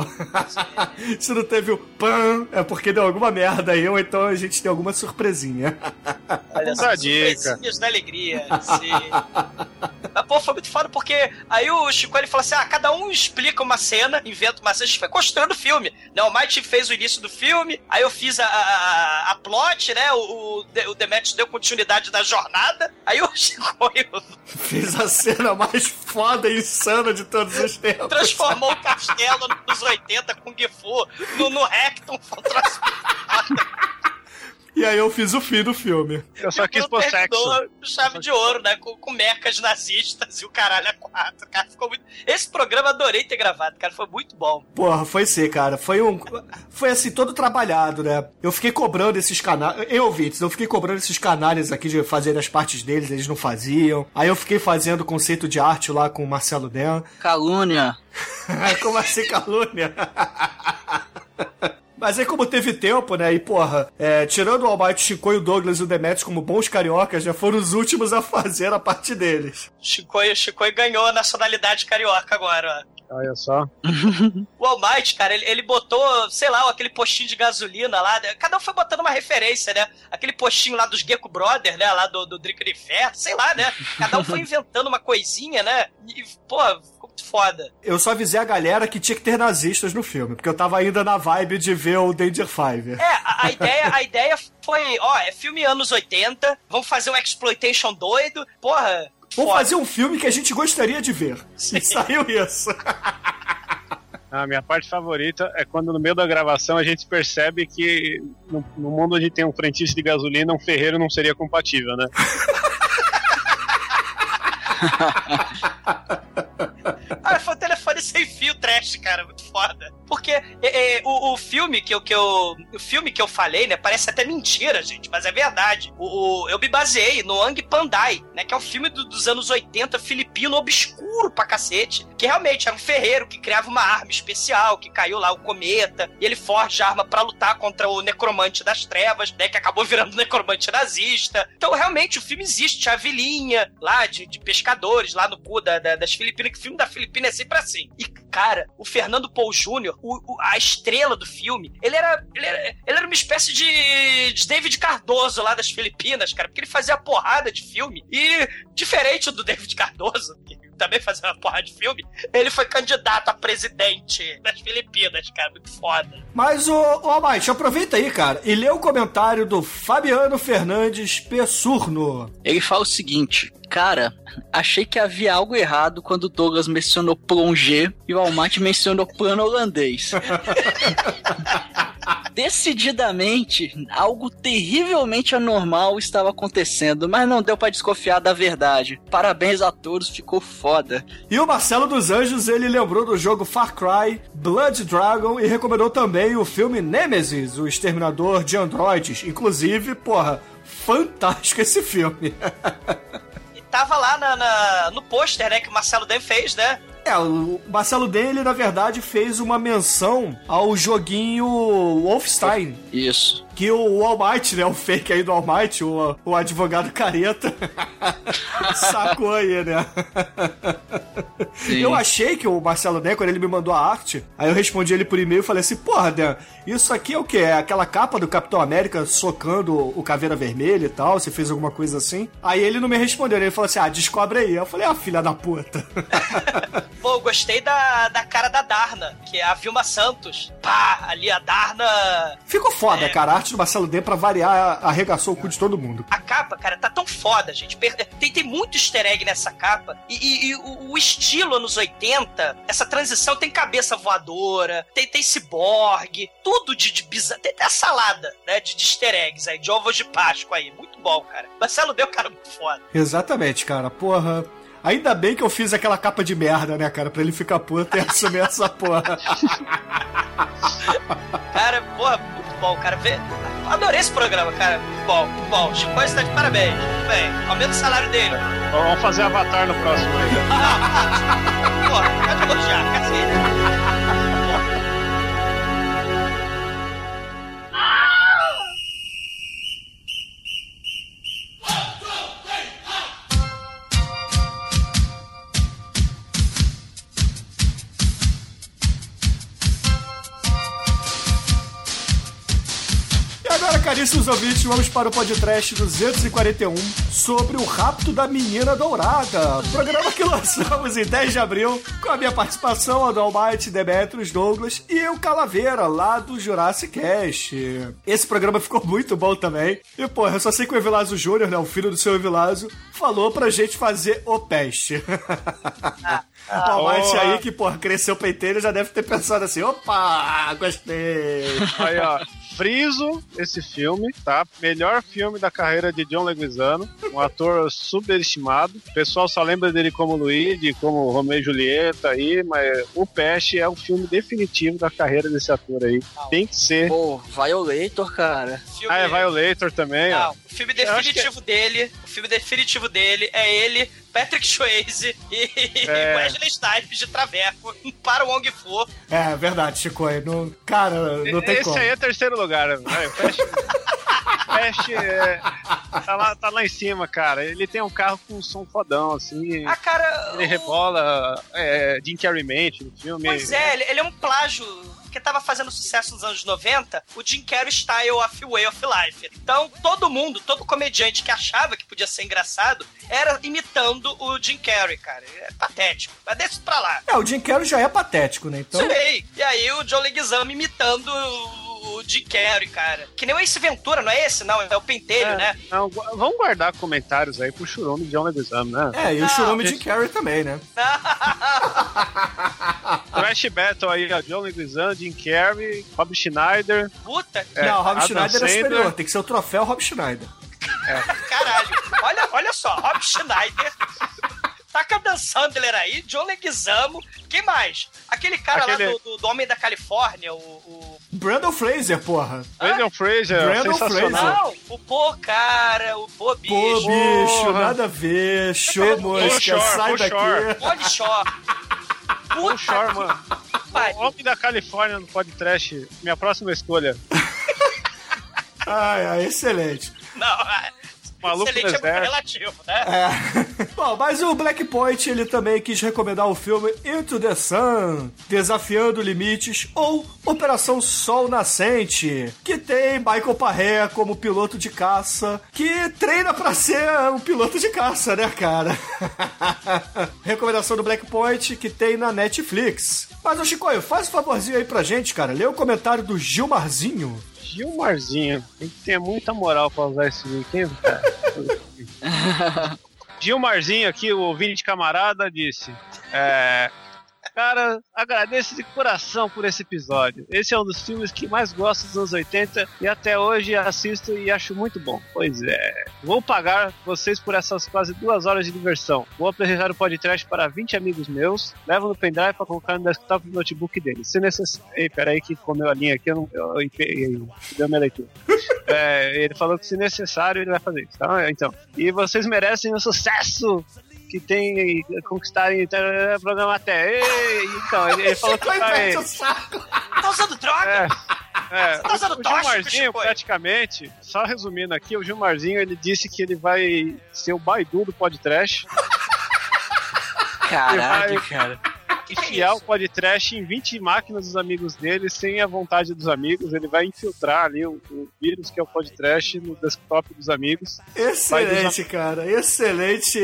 Se não teve o pan, é porque deu alguma merda aí, ou então a gente tem alguma surpresinha. Olha Essa dica. surpresinhas da alegria. Sim. Mas, pô, foi muito foda porque aí o Chico ele falou assim: ah, cada um explica uma cena, inventa uma cena, a gente foi construindo o filme. Né? O Might fez o início do filme, aí eu fiz a, a, a plot, né? O, o, o Demetrius deu continuidade da jornada, aí o Chico Fiz a cena mais foda e insana de todos os tempos. transformou o castelo nos 80 com Gifu no, no Recton. E aí eu fiz o fim do filme. Eu só quis pôr sexo. chave de ouro, né? Com, com mecas nazistas e o caralho a quatro. Cara, ficou muito... Esse programa adorei ter gravado, cara. Foi muito bom. Porra, foi ser, cara. Foi um. Foi assim, todo trabalhado, né? Eu fiquei cobrando esses canais. Eu, ouvintes, eu fiquei cobrando esses canais aqui de fazer as partes deles, eles não faziam. Aí eu fiquei fazendo conceito de arte lá com o Marcelo Den. Calúnia. Como assim, calúnia? Mas aí, como teve tempo, né? E, porra, é, tirando o Almighty, o Chico e o Douglas e o Demetrius como bons cariocas, já foram os últimos a fazer a parte deles. Chicoio, Chicoio ganhou a nacionalidade carioca agora, ó. Olha só. O Almighty, cara, ele, ele botou, sei lá, aquele postinho de gasolina lá. né? Cada um foi botando uma referência, né? Aquele postinho lá dos Gecko Brothers, né? Lá do, do Drink de Ferro, sei lá, né? Cada um foi inventando uma coisinha, né? E, pô, foda. Eu só avisei a galera que tinha que ter nazistas no filme, porque eu tava ainda na vibe de ver o Danger Five. É, a, a ideia, a ideia foi, ó, é filme anos 80, vamos fazer um exploitation doido, porra. Vamos foda. fazer um filme que a gente gostaria de ver. E saiu isso. A minha parte favorita é quando no meio da gravação a gente percebe que no, no mundo onde tem um frentista de gasolina, um ferreiro não seria compatível, né? Ah, foi um telefone sem fio trash, cara, muito foda. Porque é, é, o, o filme que eu, que eu. O filme que eu falei, né? Parece até mentira, gente, mas é verdade. O, o- eu me baseei no Ang Pandai, né? Que é um filme do- dos anos 80, filipino, obscuro pra cacete. Que realmente era um ferreiro que criava uma arma especial, que caiu lá o cometa, e ele forja a arma pra lutar contra o necromante das trevas, né? Que acabou virando necromante nazista. Então, realmente, o filme existe. A vilinha lá de, de pescadores lá no cu da- da- das Filipinas, que o filme da Filipina é sempre assim. E, cara, o Fernando Paul Jr., o- o- a estrela do filme, ele era, ele era, ele era uma espécie de, de David Cardoso lá das Filipinas, cara, porque ele fazia porrada de filme. E, diferente do David Cardoso, que também fazia uma porrada de filme, ele foi candidato a presidente das Filipinas, cara, muito foda. Mas, ô, ô Almighty, aproveita aí, cara, e lê o comentário do Fabiano Fernandes Pessurno. Ele fala o seguinte: Cara, achei que havia algo errado quando o Douglas mencionou plongé e o Almaty mencionou plano holandês. Decididamente, algo terrivelmente anormal estava acontecendo, mas não deu pra desconfiar da verdade. Parabéns a todos, ficou foda. E o Marcelo dos Anjos, ele lembrou do jogo Far Cry, Blood Dragon e recomendou também o filme Nemesis, o Exterminador de Androides. Inclusive, porra, fantástico esse filme. E tava lá na, na- no pôster, né, que o Marcelo Dan fez, né? É, o Marcelo dele, na verdade, fez uma menção ao joguinho Wolfenstein. Isso. Que o Almighty, né? O fake aí do Almighty, o, o advogado careta, sacou aí, né? Sim. Eu achei que o Marcelo Dan, quando ele me mandou a arte, aí eu respondi ele por e-mail e falei assim: Porra, Dan, isso aqui é o quê? É aquela capa do Capitão América socando o Caveira Vermelha e tal? Você fez alguma coisa assim? Aí ele não me respondeu, ele falou assim: Ah, descobre aí. Eu falei: Ah, filha da puta. Pô, eu gostei da, da cara da Darna, que é a Vilma Santos. Pá, ali a Darna. Ficou foda, É. cara. A arte do Marcelo Dan, pra variar, arregaçou o cu de todo mundo. A capa, cara, tá tão foda, gente. Tem, tem muito easter egg nessa capa. E, e- e o, o estilo anos 80, essa transição tem cabeça voadora, tem, tem ciborgue, tudo de, de bizarro. Tem até salada, né? De, de easter eggs aí, de ovos de Páscoa aí. Muito bom, cara. Marcelo deu, cara, muito foda. Exatamente, cara. Porra. Ainda bem que eu fiz aquela capa de merda, né, cara? Pra ele ficar puto e assumir essa porra. Cara, porra, muito bom, cara. Vê, Adorei esse programa, cara. Bom, bom. Chico está de parabéns. Bem, aumenta o salário dele. Vamos fazer Avatar no próximo aí. Pô, pode elogiar, cacete. Caríssimos ouvintes, vamos para o podcast 241 sobre o rapto da menina dourada. Programa que lançamos em 10 de abril, com a minha participação, a do Almighty, Demetrius, Douglas e o Calaveira, lá do Jurassic Cast. Esse programa ficou muito bom também. E, pô, eu só sei que o Evilásio Júnior, né, o filho do seu Evilásio, falou pra gente fazer o peste. o Almighty Porra. aí, que, porra, cresceu o peiteiro, já deve ter pensado assim, opa, gostei. Aí, ó. Friso esse filme, tá? Melhor filme da carreira de John Leguizano. Um ator subestimado. O pessoal só lembra dele como Luigi, como Romeo e Julieta aí, mas o Peste é o filme definitivo da carreira desse ator aí. Tem que ser. Pô, Violator, cara. Filme- Ah, é Violator também, ó. Não, o filme definitivo dele, o filme definitivo dele é ele, Patrick Swayze e É. Wesley Snipes de Traveco para o Wong Fu. É, verdade, Chico. Não, cara, não tem Esse como. aí é terceiro lugar, né? O Peste, Peste é, tá, lá, tá lá em cima, cara. Ele tem um carro com um som fodão, assim. Ah, cara, Ele o- rebola é, Jim Carrey mente no filme. Pois é, ele, ele é um plágio que tava fazendo sucesso nos anos 90, o Jim Carrey Style of Way of Life. Então, todo mundo, todo comediante que achava que podia ser engraçado, era imitando o Jim Carrey, cara. É patético. Mas deixa isso pra lá. É, o Jim Carrey já é patético, né? Então, Sei. E aí o John Leguizamo imitando o Jim Carrey, cara. Que nem o Ace Ventura, não é esse? Não, é o Pentelho, É, né? não, vamos guardar comentários aí pro churume de John Leguizamo, né? É, e o Não, churume esse- Jim Carrey também, né? Trash Battle aí, ó, John Leguizamo, Jim Carrey, Rob Schneider. Puta, é, não, o Rob Adam Schneider é Sandler. superior. Tem que ser o troféu Rob Schneider. caralho. Olha, olha só, Rob Schneider. Taca Dan Sandler aí, John Leguizamo. Quem mais? Aquele cara Aquele- lá do, do- do Homem da Califórnia, o... o- Brandon Fraser, porra. Brandon Fraser, Brandon sensacional. Não, o Pô, cara, o Pô, bicho. Pô, bicho, Porra. nada a ver. Show, mosca, Shore, sai daqui. Shore. Olha só. Paul Shore, mano. O Homem da Califórnia no podcast, minha próxima escolha. Ai, ai, excelente. Não, é- Maluco excelente no é muito relativo, né? É. Bom, mas o Black Point, ele também quis recomendar o filme Into the Sun, Desafiando Limites, ou Operação Sol Nascente, que tem Michael Parré como piloto de caça, que treina pra ser um piloto de caça, né, cara? Recomendação do Black Point, que tem na Netflix. Mas, ô Chicoio, faz um favorzinho aí pra gente, cara. Lê o comentário do Gilmarzinho. Gilmarzinho. Tem que ter muita moral pra usar esse link, hein, cara? Gilmarzinho aqui, o ouvinte camarada, disse: é, Cara, agradeço de coração por esse episódio. Esse é um dos filmes que mais gosto dos anos 80 e até hoje assisto e acho muito bom. Pois é. Vou pagar vocês por essas quase duas horas de diversão. Vou apresentar o podcast para 20 amigos meus. Levo no pendrive para colocar no desktop do notebook deles. Se necessário. Ei, peraí, que comeu a linha aqui, eu não. Eu, eu, eu, deu minha leitura. É, ele falou que se necessário ele vai fazer isso, tá? Então. E vocês merecem o sucesso que tem conquistarem o programa até. Ei, então, ele, ele falou que vai. saco. Tá usando droga? É, é, tá usando o, o tóxico, Gilmarzinho, praticamente, só resumindo aqui, o Gilmarzinho ele disse que ele vai ser o Baidu do podcast, Caralho, vai- cara. É enfiar o isso? podcast em 20 máquinas dos amigos dele, sem a vontade dos amigos. Ele vai infiltrar ali o, o vírus que é o podcast no desktop dos amigos. Excelente, cara. Excelente,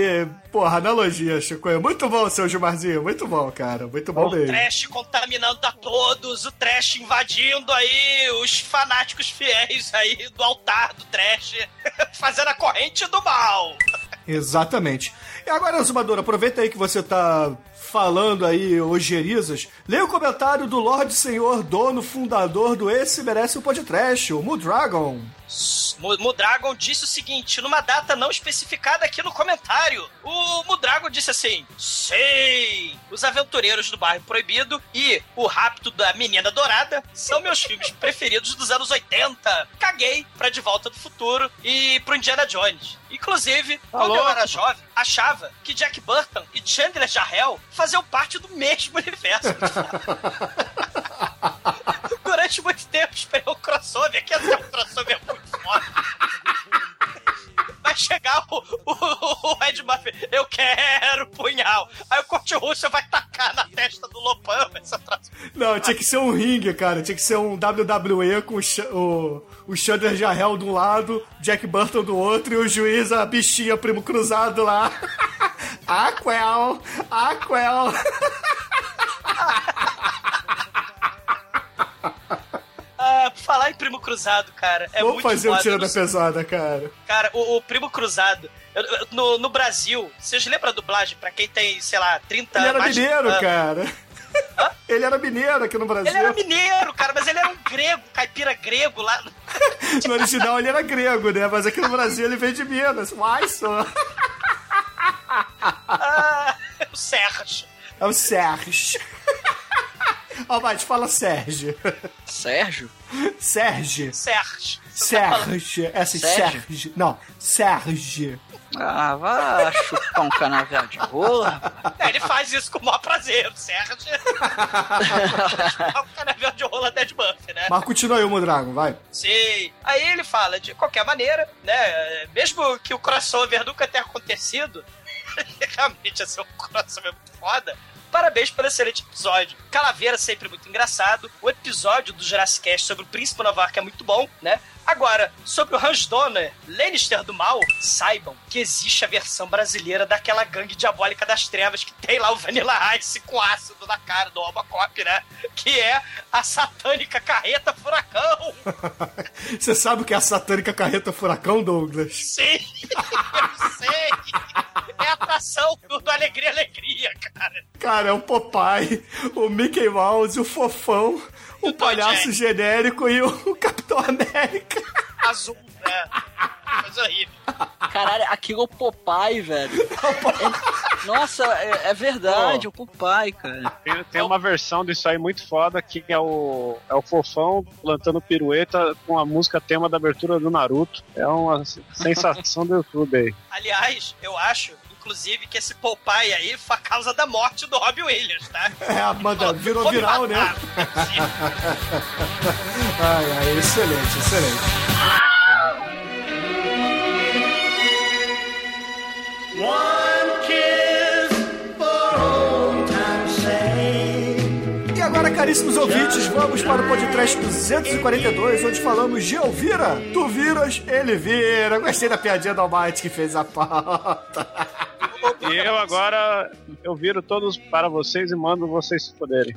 porra, analogia, Chicoio. Muito bom, seu Gilmarzinho. Muito bom, cara. Muito bom O mesmo. trash contaminando a todos, o trash invadindo aí os fanáticos fiéis aí do altar do trash, fazendo a corrente do mal. Exatamente. E agora, Zumador, aproveita aí que você tá falando aí ogerizas. Leia o comentário do Lorde Senhor, dono, fundador do Esse Merece o Podcast, o Mudragon. Mu- Mudragon disse o seguinte, numa data não especificada aqui no comentário. O Mudragon disse assim: Sei! Os Aventureiros do Bairro Proibido e O Rapto da Menina Dourada são meus filmes preferidos dos anos 80. Caguei pra De Volta do Futuro e pro Indiana Jones. Inclusive, quando eu louco, era jovem, achava que Jack Burton e Chandler Jarrell faziam parte do mesmo universo. Durante muito tempo esperei o crossover, que esse é um crossover muito foda. Vai chegar o, o, o Ed Murphy, eu quero punhal. Aí o Kurt Russell vai tacar na testa do essa troço. Não, tinha que ser um ringue, cara. Tinha que ser um WWE com o, o, o Chandler Jarrell de um lado, Jack Burton do outro e o juiz, a bichinha primo cruzado lá. Aquel! Aquel! Ah, falar em primo cruzado, cara, é Vamos muito fazer um foda. tira Eu da pesada, cara. Cara, o, o primo cruzado, no, no Brasil, vocês lembram a dublagem pra quem tem, sei lá, 30 Ele era mais mineiro, ah, cara. Ele era mineiro aqui no Brasil. Ele era mineiro, cara, mas ele era um grego, caipira grego lá. No original ele era grego, né? Mas aqui no Brasil ele veio de Minas. Uai, só. Ah, o Sérgio. É o Sérgio. Ó, Mate, fala Sérgio. Sérgio? Sérgio. Sérgio. Sérgio. Essa é Sérgio? Sérgio. Não, Sérgio. Ah, vá chupar um canavial de rola. É, ele faz isso com o maior prazer, o Sérgio. é o canavial de rola Dead Buff, né? Mas continua aí o Mudragon, vai. Sim. Aí ele fala, de qualquer maneira, né? Mesmo que o crossover nunca tenha acontecido, realmente ia ser um crossover muito foda. Parabéns pelo excelente episódio. Calaveira sempre muito engraçado. O episódio do Jurassic Cast sobre o Príncipe Nova York é muito bom, né? Agora, sobre o Hans Donner, Lannister do mal, saibam que existe a versão brasileira daquela gangue diabólica das trevas que tem lá o Vanilla Ice com ácido na cara do Robocop, né? Que é a satânica carreta furacão. Você sabe o que é a satânica carreta furacão, Douglas? Sim, eu sei. É a atração do, do Alegria Alegria, cara. Cara, é o Popeye, o Mickey Mouse, o Fofão, o palhaço genérico e o Capitão América. Azul, né? Coisa horrível. Caralho, aquilo é o Popeye, velho. É- nossa, é, é verdade, o Popeye, cara. Tem, tem uma versão disso aí muito foda que é o, é o Fofão plantando pirueta com a música tema da abertura do Naruto. É uma sensação do YouTube aí. Aliás, eu acho, inclusive, que esse Popeye aí foi a causa da morte do Robbie Williams, tá? É, Amanda, virou viral, né? Ai, ai, excelente, excelente. One kiss for old time's sake. Agora, caríssimos ouvintes, vamos para o podcast 242, onde falamos de Elvira. Tu viras, ele vira. Gostei da piadinha do Almighty que fez a pauta. E eu agora eu viro todos para vocês e mando vocês se poderem.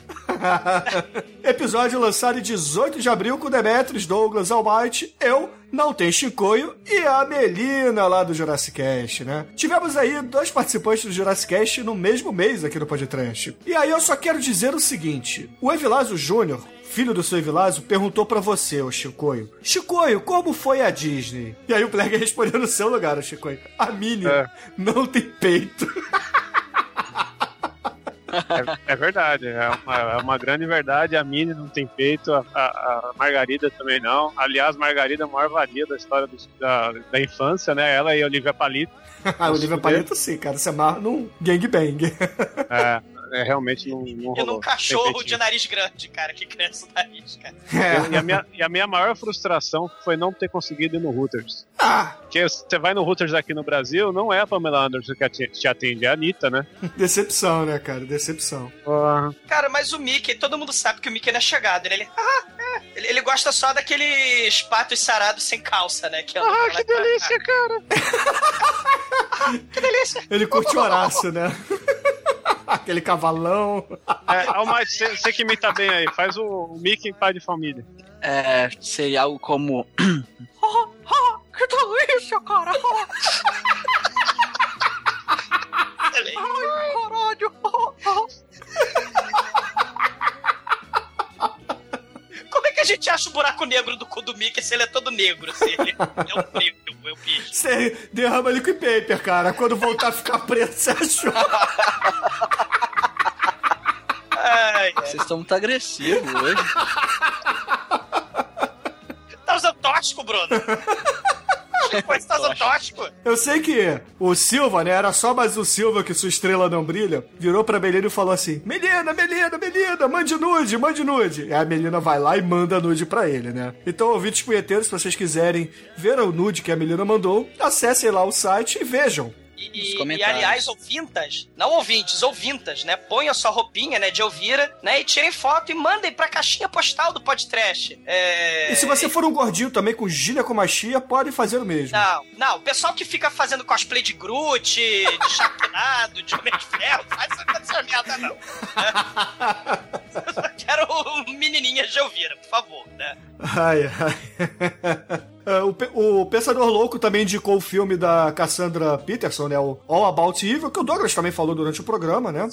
Episódio lançado em 18 de abril com Demetrius, Douglas, Almighty, eu, Não Tem Chicoio e a Melina lá do Jurassic Cast, né? Tivemos aí dois participantes do Jurassic Cast no mesmo mês aqui no Podcast. E aí eu só quero dizer o seguinte: o Evilásio Júnior, filho do seu Evilásio, perguntou pra você, ô Chicoio: Chicoio, como foi a Disney? E aí o Pleg respondeu no seu lugar, ô Chicoio: A Minnie É. não tem peito. É, é verdade, é uma, é uma grande verdade. A Minnie não tem peito, a, a- a Margarida também não. Aliás, Margarida é a maior valia da história do- da, da infância, né? Ela e a Olivia Palito. Ah, o Olivia Palito sim, cara, se amarra num gangbang. É, é, realmente não, não E num cachorro de nariz grande, cara, que cresce o nariz, cara. E, a minha, e a minha maior frustração foi não ter conseguido ir no Hooters. Ah, Porque você vai no Hooters aqui no Brasil, não é a Pamela Anderson que te atende, é a Anitta, né? decepção, né, cara? Decepção. Porra. Cara, mas o Mickey, todo mundo sabe que o Mickey não é chegado. Ele, ele, ah, é. ele, ele gosta só daqueles patos sarados sem calça, né? Que Ah, que delícia, cara! que delícia! Ele curte Horácio, né? Aquele cavalão. É, Almighty, você que imita bem aí, faz o, o Mickey em pai de família. É, seria algo como. Ah, ah, que delícia, cara! Ai, caralho! Ah, ah. Como é que a gente acha o buraco negro do cu do Mickey se ele é todo negro? Assim, ele é um negro, eu bicho. Você derrama liquid paper, cara. Quando voltar a ficar preto, você achou. Ai, Vocês estão muito agressivos hoje. tá usando tóxico, Bruno? Usando tóxico? Eu sei que o Silva, né? Era só mais o Silva que sua estrela não brilha. Virou pra Melina e falou assim: Melina, Melina, Melina, mande nude, mande nude. E a Melina vai lá e manda nude pra ele, né? Então, ouvintes punheteiros, se vocês quiserem ver o nude que a Melina mandou, acessem lá o site e vejam. E, e- aliás, ouvintas, não ouvintes, ouvintas, né? Ponham sua roupinha, né, de Elvira, né? E tirem foto e mandem pra caixinha postal do podcast. É... E se você for um gordinho também com ginecomachia, pode fazer o mesmo. Não, não, o pessoal que fica fazendo cosplay de Groot, de Chapinado, de Homem de Ferro, faz essa merda não. Né? Quero menininha de Elvira, por favor, né? Ai, ai. É, O, o Pensador Louco também indicou o filme da Cassandra Peterson, né? O All About Evil, que o Douglas também falou durante o programa, né?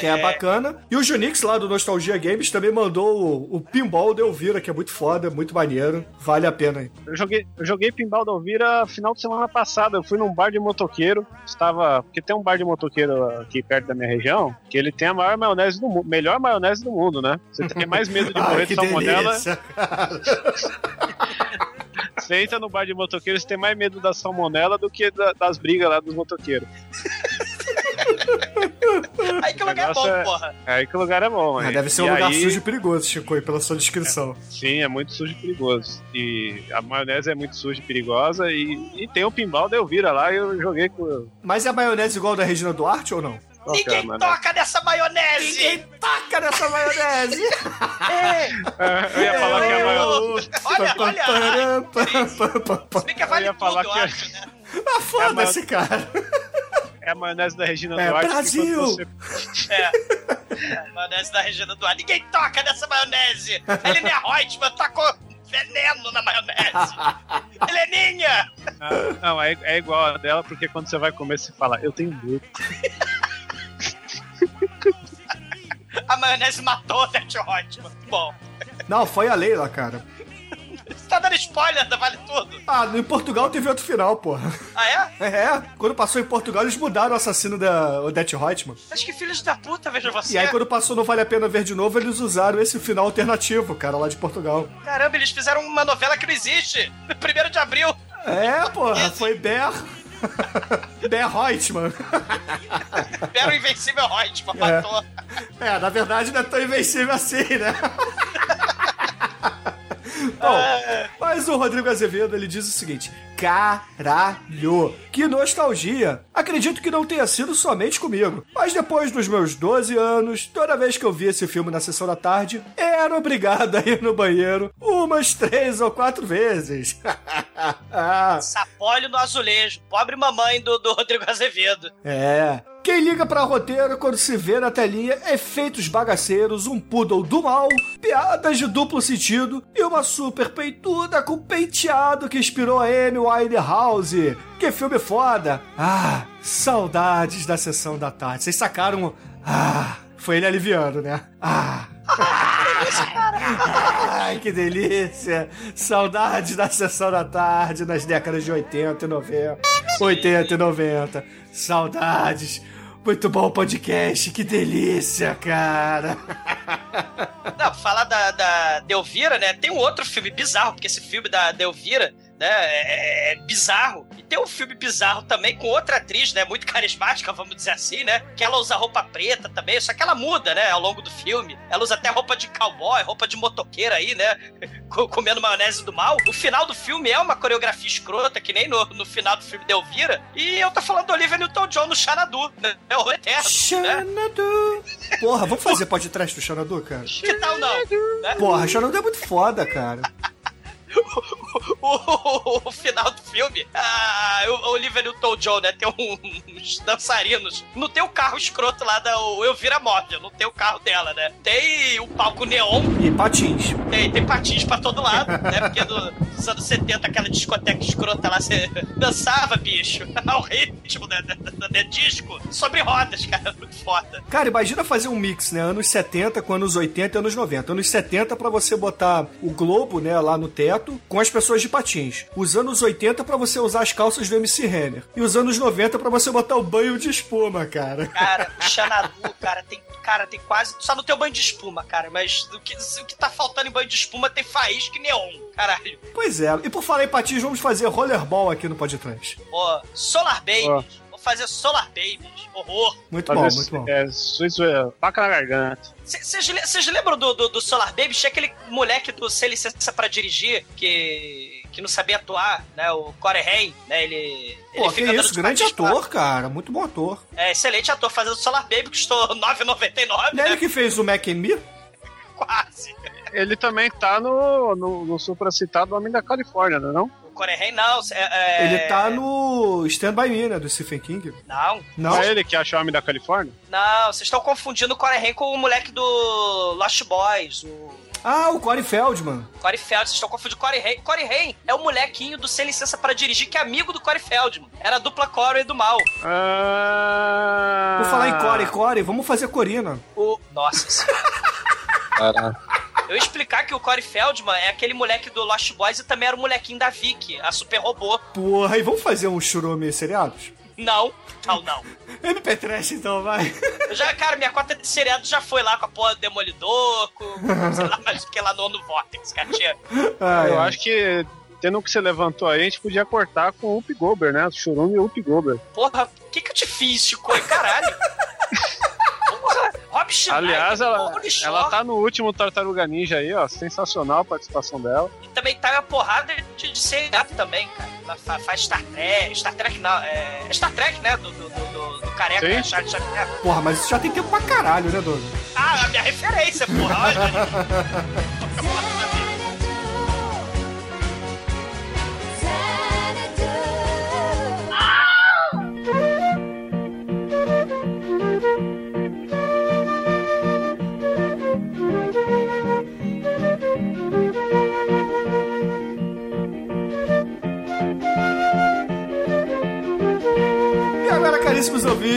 Que é bacana. E o Junix lá do Nostalgia Games também mandou o, o Pinball de Elvira, que é muito foda, muito maneiro. Vale a pena aí. Eu joguei, eu joguei Pinball da Elvira final de semana passada. Eu fui num bar de motoqueiro. Estava. Porque tem um bar de motoqueiro aqui perto da minha região. Que ele tem a maior maionese do mundo. Melhor maionese do mundo, né? Você tem mais medo de morrer Ai, de salmonela. delícia. Você entra no bar de motoqueiro, você tem mais medo da salmonela do que da- das brigas lá dos motoqueiros. Aí que lugar é bom, é- porra. Aí que o lugar é bom, Ah, hein? deve ser E um lugar aí- sujo e perigoso, Chico, aí, pela sua descrição. Sim, é muito sujo e perigoso. E a maionese é muito suja e perigosa. E, e tem o pinball da Elvira lá e eu joguei com. Mas é a maionese igual da Regina Duarte ou não? É a Ninguém toca nessa maionese! Ninguém taca nessa maionese! É, eu ia falar que é a maionese. Olha, olha! Se bem que vale Eu tudo, eu que é- acho, né? Ah, foda-se, cara! É a maionese da Regina É, Duarte. Brasil! você- É. Maionese da Regina Duarte. Ninguém toca nessa maionese! A Helena Reutemann tacou veneno na maionese! Heleninha! Ah, não, é, é igual a dela, porque quando você vai comer, você fala, eu tenho medo. A maionese matou a Beth Reutemann. Bom, Não, foi a Leila, cara. você tá dando spoiler da Vale Tudo. Ah, em Portugal teve outro final, porra. Ah, é? É, quando passou em Portugal, eles mudaram o assassino da Odette Reutemann. Acho que filhos da puta, veja você. E aí, quando passou Não Vale a Pena Ver de Novo, eles usaram esse final alternativo, cara, lá de Portugal. Caramba, eles fizeram uma novela que não existe. Primeiro de abril. É, porra, foi Ber... Ber Reutemann. Era o Invencível Reutemann, É. matou. É, na verdade não é tão invencível assim, né? Bom, mas o Rodrigo Azevedo ele diz o seguinte: Caralho, que nostalgia! Acredito que não tenha sido somente comigo, mas depois dos meus 12 anos, toda vez que eu vi esse filme na sessão da tarde, era obrigado a ir no banheiro umas três ou quatro vezes. Sapólio no azulejo. Pobre mamãe do, do Rodrigo Azevedo. É. Quem liga pra roteiro quando se vê na telinha efeitos bagaceiros, um poodle do mal, piadas de duplo sentido e uma super peituda com penteado que inspirou a Amy Winehouse. Que filme foda! Ah, saudades da sessão da tarde. Vocês sacaram? Ah, foi ele aliviando, né? Ah. Ai, que delícia! Saudades da sessão da tarde nas décadas de 80 e 90. 80 e 90. Saudades. Muito bom podcast, que delícia, cara. Não, falar da, da Delvira, né? Tem um outro filme bizarro, porque esse filme da Delvira, né, é, é bizarro. E tem um filme bizarro também com outra atriz, né? Muito carismática, vamos dizer assim, né? Que ela usa roupa preta também, só que ela muda, né? Ao longo do filme. Ela usa até roupa de cowboy, roupa de motoqueira aí, né? co- Comendo maionese do mal. O final do filme é uma coreografia escrota, que nem no, no final do filme Delvira. E eu tô falando do Olivia Newton-John no Xanadu, né? É o Eterno, né? Xanadu. Porra, vamos fazer podcast do Xanadu, cara? Que tal não? Né? Porra, Xanadu é muito foda, cara. O, o final do filme, ah, o Oliver Newton-John, né, tem um, os dançarinos. Não tem o carro escroto lá da o Elvira Móvel, não tem o carro dela, né? Tem o palco neon, E patins. tem, tem patins pra todo lado, né? Porque do- dos anos 70, aquela discoteca escrota lá, você dançava, bicho, ao ritmo da, da, da- da disco, sobre rodas, cara, muito foda. Cara, imagina fazer um mix, né? Anos 70 com anos 80 e anos 90. Anos 70 pra você botar o globo, né, lá no teto, com as pessoas de patins. Os anos 80 pra você usar as calças do MC Renner. E os anos 90 pra você botar o banho de espuma, cara. Cara, o Xanadu, cara, tem, cara, tem quase. Só não tem o banho de espuma, cara, mas o que, o que tá faltando em banho de espuma tem faísca e neon, caralho. Pois é. E por falar em patins, vamos fazer rollerball aqui no Podcast. Ó, Solar Babies. Vou fazer Solar Babies. Horror. Muito Fazer bom, muito bom. É, suíço, é, faca na garganta. Vocês lembram do, do, do Solar Babies? Tinha aquele moleque do Sem Licença pra Dirigir que, que não sabia atuar, né? O Corey Haim, né? Ele. Pô, ele que andando isso, de grande ator, cara. Muito bom ator. É, excelente ator fazendo Solar Baby, custou R$ 9,99, Não é né? ele que fez o Mac and Me? Quase. Ele também tá no, no, no supracitado Homem da Califórnia, não é não? O Corey não. É, é- Ele tá no Stand By Me, né, do Stephen King. Não, Não? é ele que acha o Homem da Califórnia? não, vocês estão confundindo o Corey Haim com o moleque do Lost Boys, o Ah, o Corey Feldman. Corey Feldman. Vocês estão confundindo Corey Haim. Corey Haim é o molequinho do Sem Licença para Dirigir, que é amigo do Corey Feldman. Era a dupla Corey do mal. Ah... Por falar em Corey, Corey, vamos fazer Corina. O... Nossa senhora. Eu ia explicar que o Corey Feldman é aquele moleque do Lost Boys e também era o molequinho da Vicky, a super robô. Porra, e vamos fazer um churume seriados? Não, não, não. MP Trash então, vai. Eu já, cara, minha cota de seriado já foi lá com a porra do Demolidor, com sei lá mais o que lá no, no Vortex, cara. Tinha- Ah, Eu é. acho que, tendo o que você levantou aí, a gente podia cortar com o Up Gober, né? Churume e o Up Gober. Porra, o que que eu te fiz, Chico? Caralho. Rob Schneider, Aliás, ela, ela tá no último Tartaruga Ninja aí, ó. Sensacional a participação dela. E também tá uma porrada de, de seriado também, cara. Ela fa- faz Star Trek, Star Trek não, é, é Star Trek, né? Do, do, do, do- careca, Sim. né? Charles Xavier. Porra, mas isso já tem tempo pra caralho, né, Douglas? Ah, a minha referência, porra. Olha.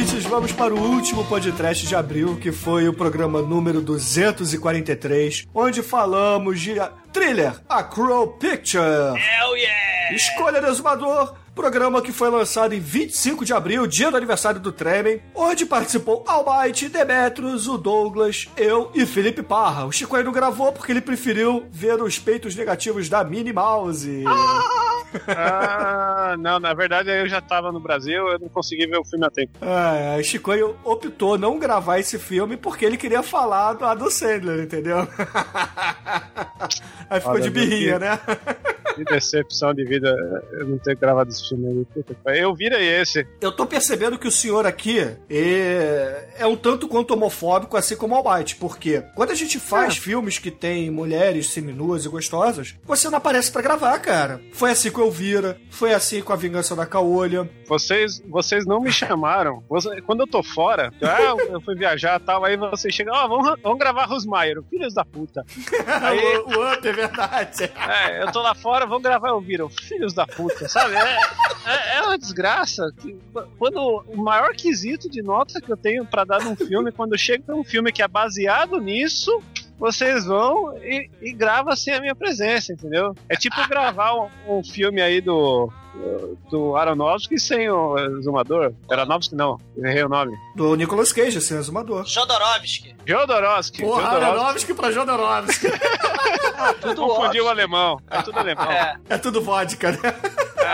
ouvintes, vamos para o último podcast de abril, que foi o programa número 243, onde falamos de thriller A Crow Picture. Hell yeah! Escolha do Exumador, programa que foi lançado em 25 de abril, dia do aniversário do Tremen, onde participou Almighty, Demetrius, o Douglas, eu e Felipe Parra. O Chico aí não gravou porque ele preferiu ver os peitos negativos da Minnie Mouse. Ah, não, na verdade eu já tava no Brasil, eu não consegui ver o filme a tempo. Ah, Chico optou não gravar esse filme porque ele queria falar do Adam Sandler, entendeu? Aí ficou Olha, de birrinha, que- né? Que decepção de vida eu não ter gravado esse filme. Eu virei esse. Eu tô percebendo que o senhor aqui é, é um tanto quanto homofóbico, assim como o Almighty, porque quando a gente faz filmes que tem mulheres seminuas e gostosas, você não aparece pra gravar, cara. Foi assim com Elvira, foi assim com A Vingança da Caolha. Vocês, vocês não me chamaram. Você- quando eu tô fora, ah, eu- eu fui viajar e tal, aí vocês chegam, ó, vamos, vamos gravar Rosmaier, filhos da puta. Aí, o, o Up, é verdade. é, eu tô lá fora, vamos gravar o Viram, filhos da puta, sabe? É, é, é uma desgraça. que quando o maior quesito de nota que eu tenho pra dar num filme, quando chega um filme que é baseado nisso, vocês vão e, e gravam sem a minha presença, entendeu? É tipo gravar um, um filme aí do do Aronofsky sem o exumador. Aronofsky não, errei o nome. Do Nicolas Cage, assim, exumador. Jodorowsky. Jodorowsky. Porra, Jodorowsky. Aronofsky pra Jodorowsky. Tudo Confundiu o alemão. É tudo alemão. É, É tudo vodka, né?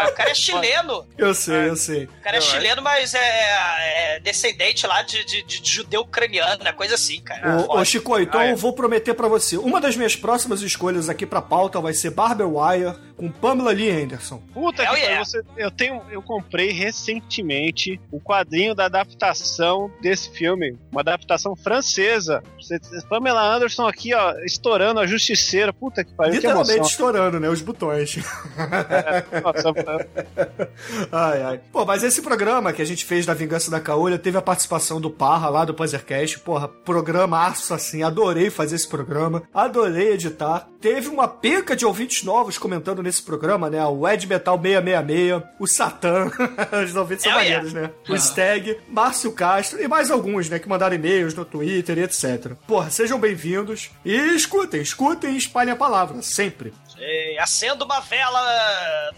O cara é chileno. Eu sei, eu sei. O cara é Eu chileno, mas é, é descendente lá de, de, de judeu ucraniano, né? Coisa assim, cara. Ô, ô. Chico, então Ah, é. eu vou prometer pra você. Uma das minhas próximas escolhas aqui pra pauta vai ser Barber Wire, com Pamela Lee Anderson. Puta Hell que pariu, yeah. você, eu tenho, eu comprei recentemente o quadrinho da adaptação desse filme, uma adaptação francesa. Você, Pamela Anderson aqui, ó, estourando a justiceira. Puta que pariu, que Literalmente emoção. estourando, né? Os botões. Nossa, Ai, ai. Pô, mas esse programa que a gente fez da Vingança da Caolha teve a participação do Parra lá do Panzercast. Porra, programaço assim. Adorei fazer esse programa. Adorei editar. Teve uma penca de ouvintes novos comentando nesse programa, né? O Ed Metal 666, o Satã. Os ouvintes são yeah. maneiros, né? O Stag, Márcio Castro e mais alguns, né? Que mandaram e-mails no Twitter e etc. Porra, sejam bem-vindos. E escutem, escutem e espalhem a palavra, sempre. Sim, acenda uma vela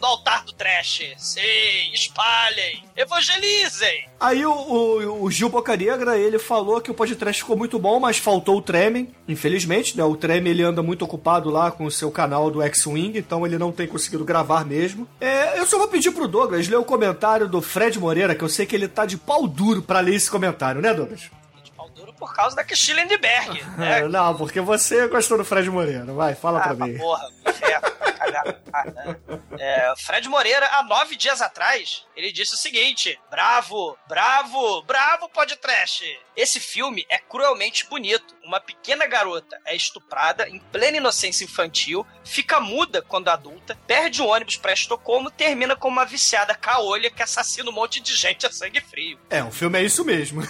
no altar do trash. Sim, espalhem, evangelizem. Aí o, o, o Gil Bocanegra, ele falou que o podcast ficou muito bom, mas faltou o Tremen, infelizmente, né? O Tremen, ele anda muito ocupado lá com o seu canal do X-Wing, então ele não tem conseguido gravar mesmo. É, eu só vou pedir pro Douglas ler o comentário do Fred Moreira, que eu sei que ele tá de pau duro pra ler esse comentário, né, Douglas? Por causa da Cristina Lindbergh, né? É, não, porque você gostou do Fred Moreira. Vai, fala Ah, pra pra mim. porra, inferno, Ah, né? É, Fred Moreira, há nove dias atrás, ele disse o seguinte: Bravo, bravo, bravo, podcast. Esse filme é cruelmente bonito. Uma pequena garota é estuprada em plena inocência infantil, fica muda quando adulta, perde o ônibus pra Estocolmo, termina com uma viciada caolha que assassina um monte de gente a sangue frio. É, o filme é isso mesmo.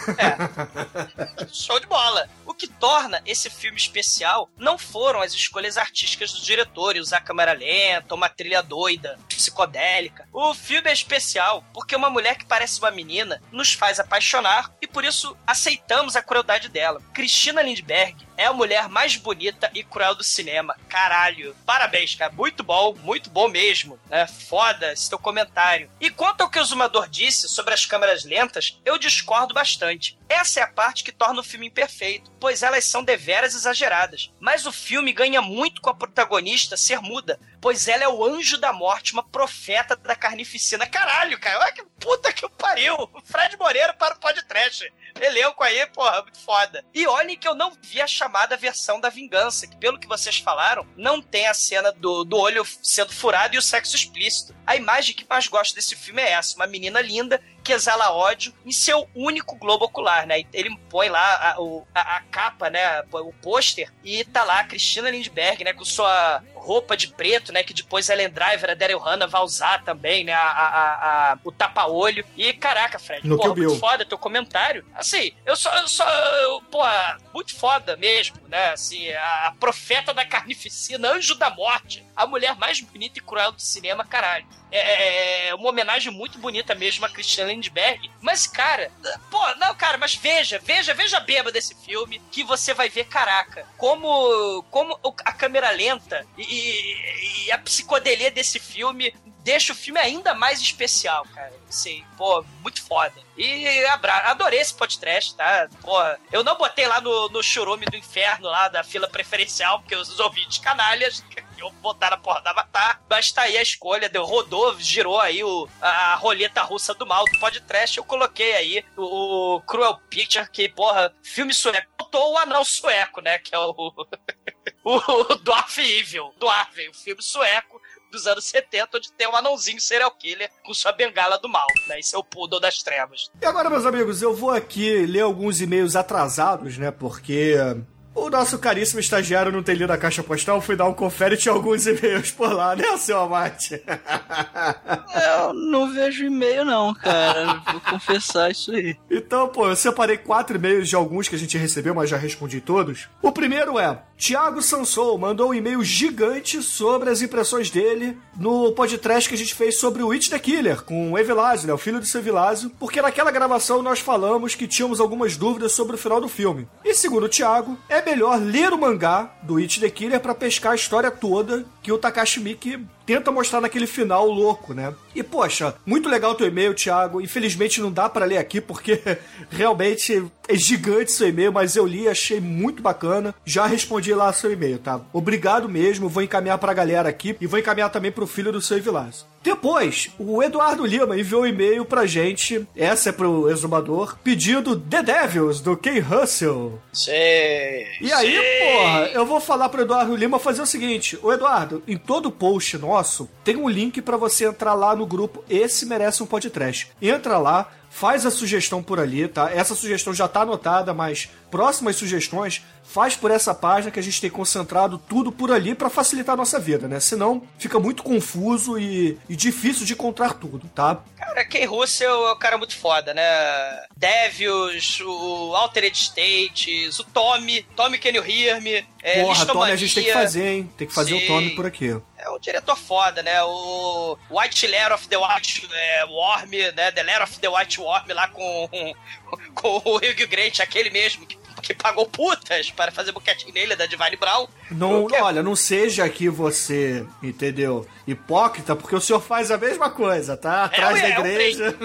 Show de bola. O que torna esse filme especial não foram as escolhas artísticas do diretor, e usar câmera lenta, uma trilha doida, psicodélica. O filme é especial porque uma mulher que parece uma menina nos faz apaixonar e por isso aceitamos a crueldade dela. Cristina Lindbergh é a mulher mais bonita e cruel do cinema. Caralho. Parabéns, cara. Muito bom, muito bom mesmo. É foda esse teu comentário. E quanto ao que o Zumador disse sobre as câmeras lentas, eu discordo bastante. Essa é a parte que torna o filme imperfeito, pois elas são deveras exageradas. Mas o filme ganha muito com a protagonista ser muda, pois ela é o anjo da morte, uma profeta da carnificina. Caralho, cara, olha que puta que pariu! Fred Moreira para o podcast. Elenco aí, porra, muito foda. E olhem que eu não vi a chamada versão da vingança, que pelo que vocês falaram, não tem a cena do, do olho sendo furado e o sexo explícito. A imagem que mais gosto desse filme é essa: uma menina linda que exala ódio em seu único globo ocular, né? Ele põe lá a, a- a capa, né? O pôster, e tá lá a Cristina Lindbergh, né? Com sua roupa de preto, né? Que depois a Ellen Driver, a Daryl Hannah vai usar também, né? A, a- a- o tapa-olho. E caraca, Fred, No porra, Bill. muito foda teu comentário. Assim, eu só, eu só, eu, porra, muito foda mesmo, né? Assim, a, a profeta da carnificina, anjo da morte, a mulher mais bonita e cruel do cinema, caralho. É, é uma homenagem muito bonita mesmo a Christian Lindbergh. Mas, cara, pô, não, cara, mas veja, veja, veja a beba desse filme que você vai ver, caraca, como, como a câmera lenta e, e- e a psicodelia desse filme deixa o filme ainda mais especial, cara. Assim, pô, muito foda. E abra adorei esse podcast, tá? Porra, eu não botei lá no, no churume do inferno, lá da fila preferencial, porque os ouvintes canalhas eu botar na porra da Avatar, mas tá aí a escolha, deu, rodou, girou aí o, a roleta russa do mal do podcast, eu coloquei aí o, o Cruel Picture, que, porra, filme sueco, botou o anão sueco, né, que é o, o Dwarf Evil, Dwarf, o filme sueco dos anos 70, onde tem um anãozinho serial killer com sua bengala do mal, né, esse é o Poodle das Trevas. E agora, meus amigos, eu vou aqui ler alguns e-mails atrasados, né? Porque o nosso caríssimo estagiário não tem lido a caixa postal, fui dar um confere e tinha alguns e-mails por lá, né, seu Amate? Eu não vejo e-mail, não, cara. Vou confessar isso aí. Então, pô, eu separei quatro e-mails de alguns que a gente recebeu, mas já respondi todos. O primeiro é: Thiago Sansou mandou um e-mail gigante sobre as impressões dele no podcast que a gente fez sobre o It the Killer, com o Evilásio, né, o filho do seu Evilásio, porque naquela gravação nós falamos que tínhamos algumas dúvidas sobre o final do filme. E segundo o Thiago, é melhor ler o mangá do It the Killer pra pescar a história toda que o Takashi Miike tenta mostrar naquele final louco, né? E poxa, muito legal teu e-mail, Thiago. Infelizmente não dá pra ler aqui porque realmente é gigante seu e-mail, mas eu li, achei muito bacana. Já respondi lá seu e-mail, tá? Obrigado mesmo, vou encaminhar pra galera aqui e vou encaminhar também pro filho do seu Evilásio. Depois, o Eduardo Lima enviou um e-mail pra gente, essa é pro exumador, pedindo The Devils, do Ken Russell. Sei. E aí, sei. porra, eu vou falar pro Eduardo Lima fazer o seguinte: Ô Eduardo, em todo post nosso tem um link pra você entrar lá no grupo Esse Merece um Podcast. Entra lá, faz a sugestão por ali, tá? Essa sugestão já tá anotada, mas próximas sugestões faz por essa página que a gente tem concentrado tudo por ali pra facilitar a nossa vida, né? Senão fica muito confuso e, e difícil de encontrar tudo, tá? Cara, Ken Russell é um cara muito foda, né? Devils, o Altered States, o Tommy, Tommy Can You Hear Me, é, Porra, Tony, a gente tem que fazer, hein? Tem que fazer Sim. o Tommy por aqui. É um diretor foda, né? O White Lair of the White é, Worm, né? The Lair of the White Worm lá com, com o Hugh Grant, aquele mesmo que, que pagou putas para fazer boquetinho nele da Divine Brown. Não, que- olha, não seja aqui você, entendeu? Hipócrita, porque o senhor faz a mesma coisa, tá? Atrás É, da é, é igreja.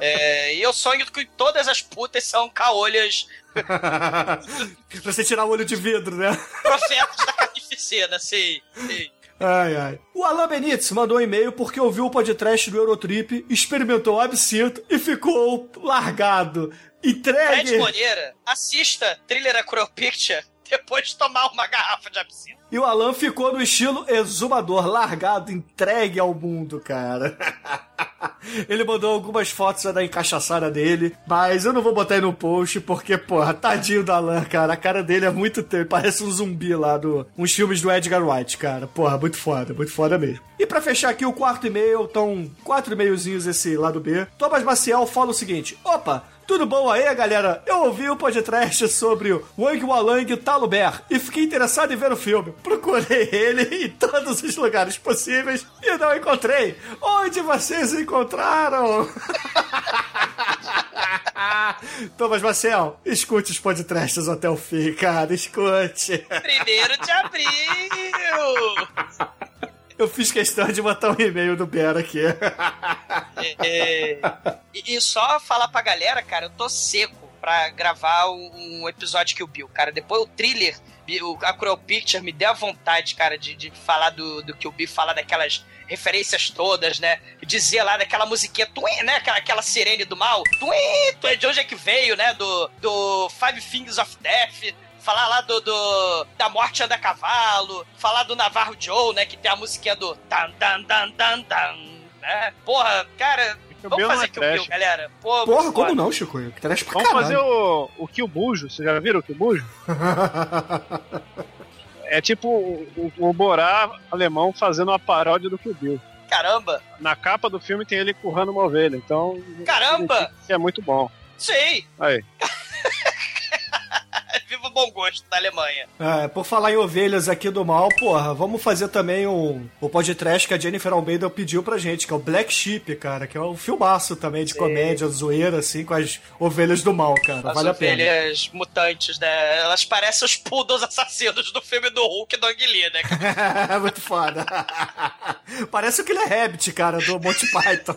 É, e eu sonho que todas as putas são caolhas você tirar o olho de vidro, né? profetas da carnificina, sim. sim. Ai, ai. O Alan Benítez mandou um e-mail porque ouviu o podcast do Eurotrip, experimentou o absinto e ficou largado. Fred Entregue. Moreira, assista Thriller A Cruel Picture depois de tomar uma garrafa de absinto. E o Alan ficou no estilo exumador, largado, entregue ao mundo, cara. Ele mandou algumas fotos da encaixaçada dele, mas eu não vou botar aí no post porque, porra, tadinho do Alan, cara. A cara dele é muito tempo, parece um zumbi lá do uns filmes do Edgar Wright, cara. Porra, muito foda, muito foda mesmo. E pra fechar aqui o quarto e-mail, estão quatro e-mailzinhos esse lado B. Thomas Maciel fala o seguinte: opa, tudo bom aí, galera? Eu ouvi o podcast sobre o Wang Walang Taluber e fiquei interessado em ver o filme. Procurei ele em todos os lugares possíveis e não encontrei. Onde vocês encontraram? Thomas Marcel, escute os podcasts até o fim, cara, escute. Primeiro de abril! Eu fiz questão de botar um e-mail do Bera aqui. É, e, e só falar pra galera, cara, eu tô seco pra gravar um, episódio que o Bill, cara. Depois o thriller, a Cruel Picture, me deu a vontade, cara, de, de falar do, do que o Bill falar daquelas referências todas, né? Dizer lá daquela musiquinha, tuim, né? Aquela, aquela sirene do mal, tuim, tuim, de onde é que veio, né? Do, do Five Fingers of Death. Falar lá do, do da morte anda a cavalo, falar do Navarro Joe, né? Que tem a musiquinha do dan dan dan dan dan, né? Porra, cara, Kill vamos Bill fazer é Kill Bill, galera. Pô, Porra, como foda. não, Chico? Que trash pra Vamos caralho. fazer o, o Kill Bujo. Vocês já viram o Kill Bujo? É tipo o, o, o Borá alemão fazendo uma paródia do Kill Bill. Caramba, Na capa do filme tem ele currando uma ovelha, então. Caramba! Que é muito bom. sei. Aí. Viva o bom gosto da Alemanha. É, por falar em ovelhas aqui do mal, porra, vamos fazer também um, o podcast que a Jennifer Almeida pediu pra gente, que é o Black Sheep, cara, que é um filmaço também de comédia, zoeira, assim, com as ovelhas do mal, cara. As vale a pena. ovelhas mutantes, né? Elas parecem os poodles assassinos do filme do Hulk e do Ang Lee, né? cara? Muito foda. Parece o Killer Rabbit, cara, do Monty Python.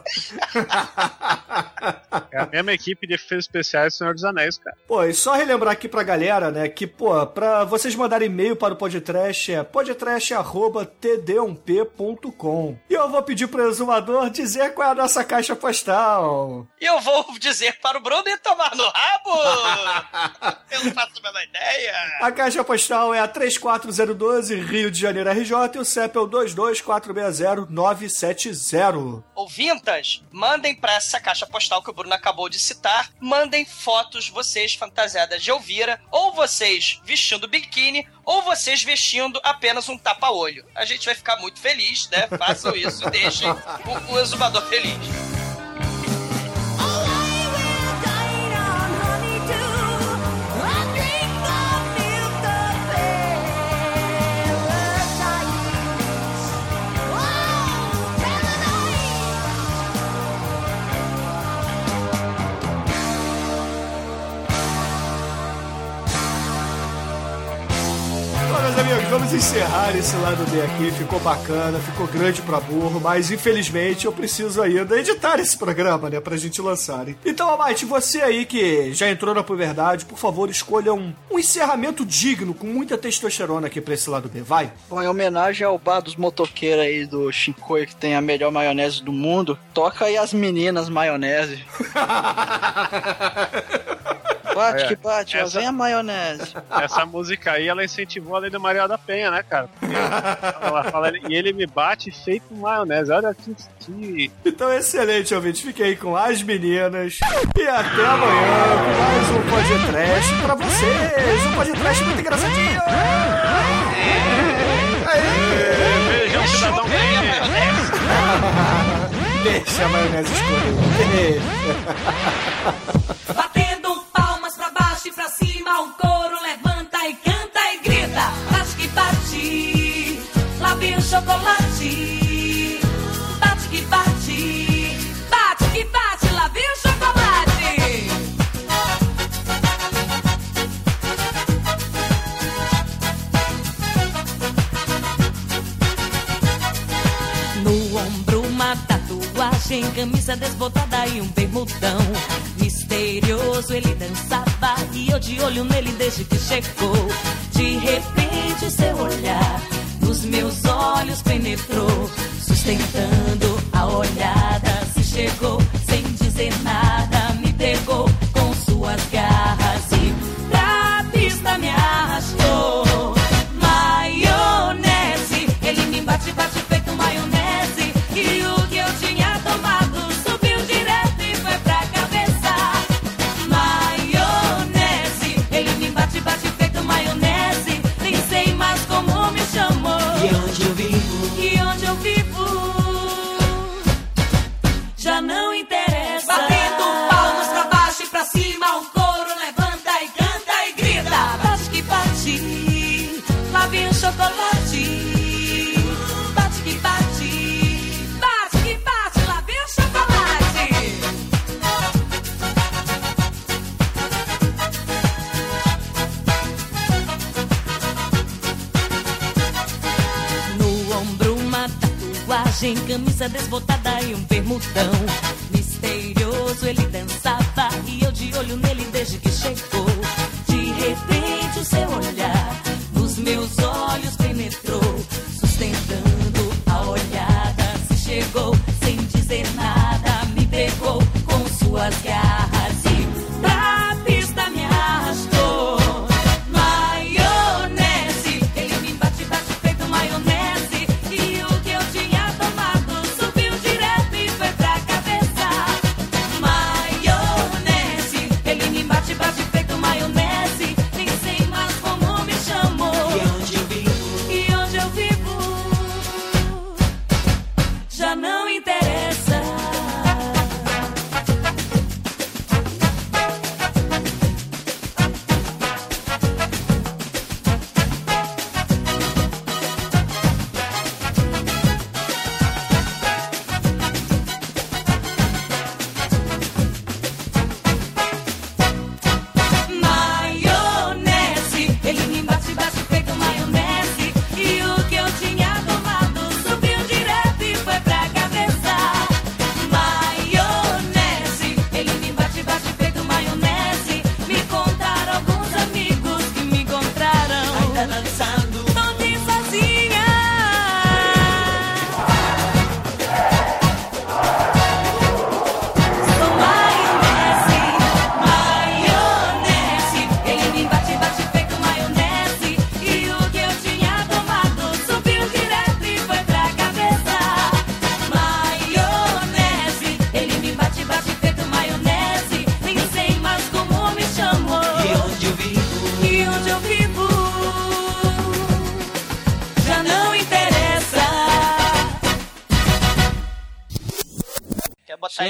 É a mesma equipe de efeitos especiais do Senhor dos Anéis, cara. Pô, e só relembrar aqui pra galera, né, que, pô, pra vocês mandarem e-mail para o podcast é podcast.td1p.com. E eu vou pedir pro exumador dizer qual é a nossa caixa postal. E eu vou dizer para o Bruno ir tomar no rabo! eu não faço a menor ideia. A caixa postal é a 34012, Rio de Janeiro, RJ, e o CEP é o 22460-970. Ouvintas, mandem pra essa caixa postal que o Bruno acabou de citar, mandem fotos vocês fantasiadas de Elvira, ou vocês vestindo biquíni, ou vocês vestindo apenas um tapa-olho. A gente vai ficar muito feliz, né? Façam isso deixem o, o exumador feliz. Meus amigos, vamos encerrar esse lado B aqui. Ficou bacana, ficou grande pra burro, mas infelizmente eu preciso ainda editar esse programa, né? Pra gente lançar. hein? Então, Amate, você aí que já entrou na puberdade, por favor, escolha um, um encerramento digno, com muita testosterona aqui pra esse lado B. Vai. Bom, em homenagem ao bar dos motoqueiros aí do Shinkoi, que tem a melhor maionese do mundo, toca aí as meninas maionese. Bate É, que bate, essa- vem a maionese. Essa música aí, ela incentivou a lei do Maria da Penha, né, cara? Ela fala, e ele me bate feito maionese. Olha que, que Então, excelente, ouvinte. Fiquei aí com as meninas. E até amanhã com mais um podcast pra vocês. Um podcast muito engraçadinho. Beijão, cidadão. Deixa a maionese escorrer. Tatuagem, camisa desbotada e um bermudão. Misterioso ele dançava e eu de olho nele desde que chegou. De repente o seu olhar nos meus olhos penetrou, sustentando a olhada. Se chegou sem dizer nada, me pegou tatuagem, camisa desbotada e um bermudão. Misterioso ele dançava e eu de olho nele desde que chegou.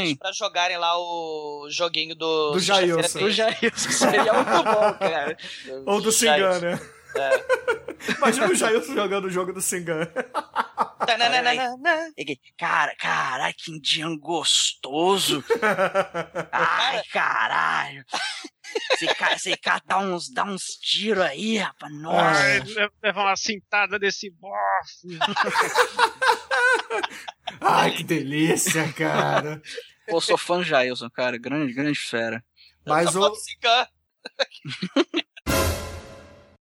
eles pra jogarem lá o joguinho do. Do Jailson. Do Jailson. Seria é muito bom, cara. Ou do Singan, né? É. Imagina o Jailson jogando o jogo do Singan. Cara, caralho, que indiano gostoso. Ai, caralho. Esse cara dá uns, dá uns tiros aí, rapaz. Nossa. levar leva uma cintada desse bofe. Ai, que delícia, cara. Pô, sou fã do Jailson, cara. Grande, grande fera. Mas tá o...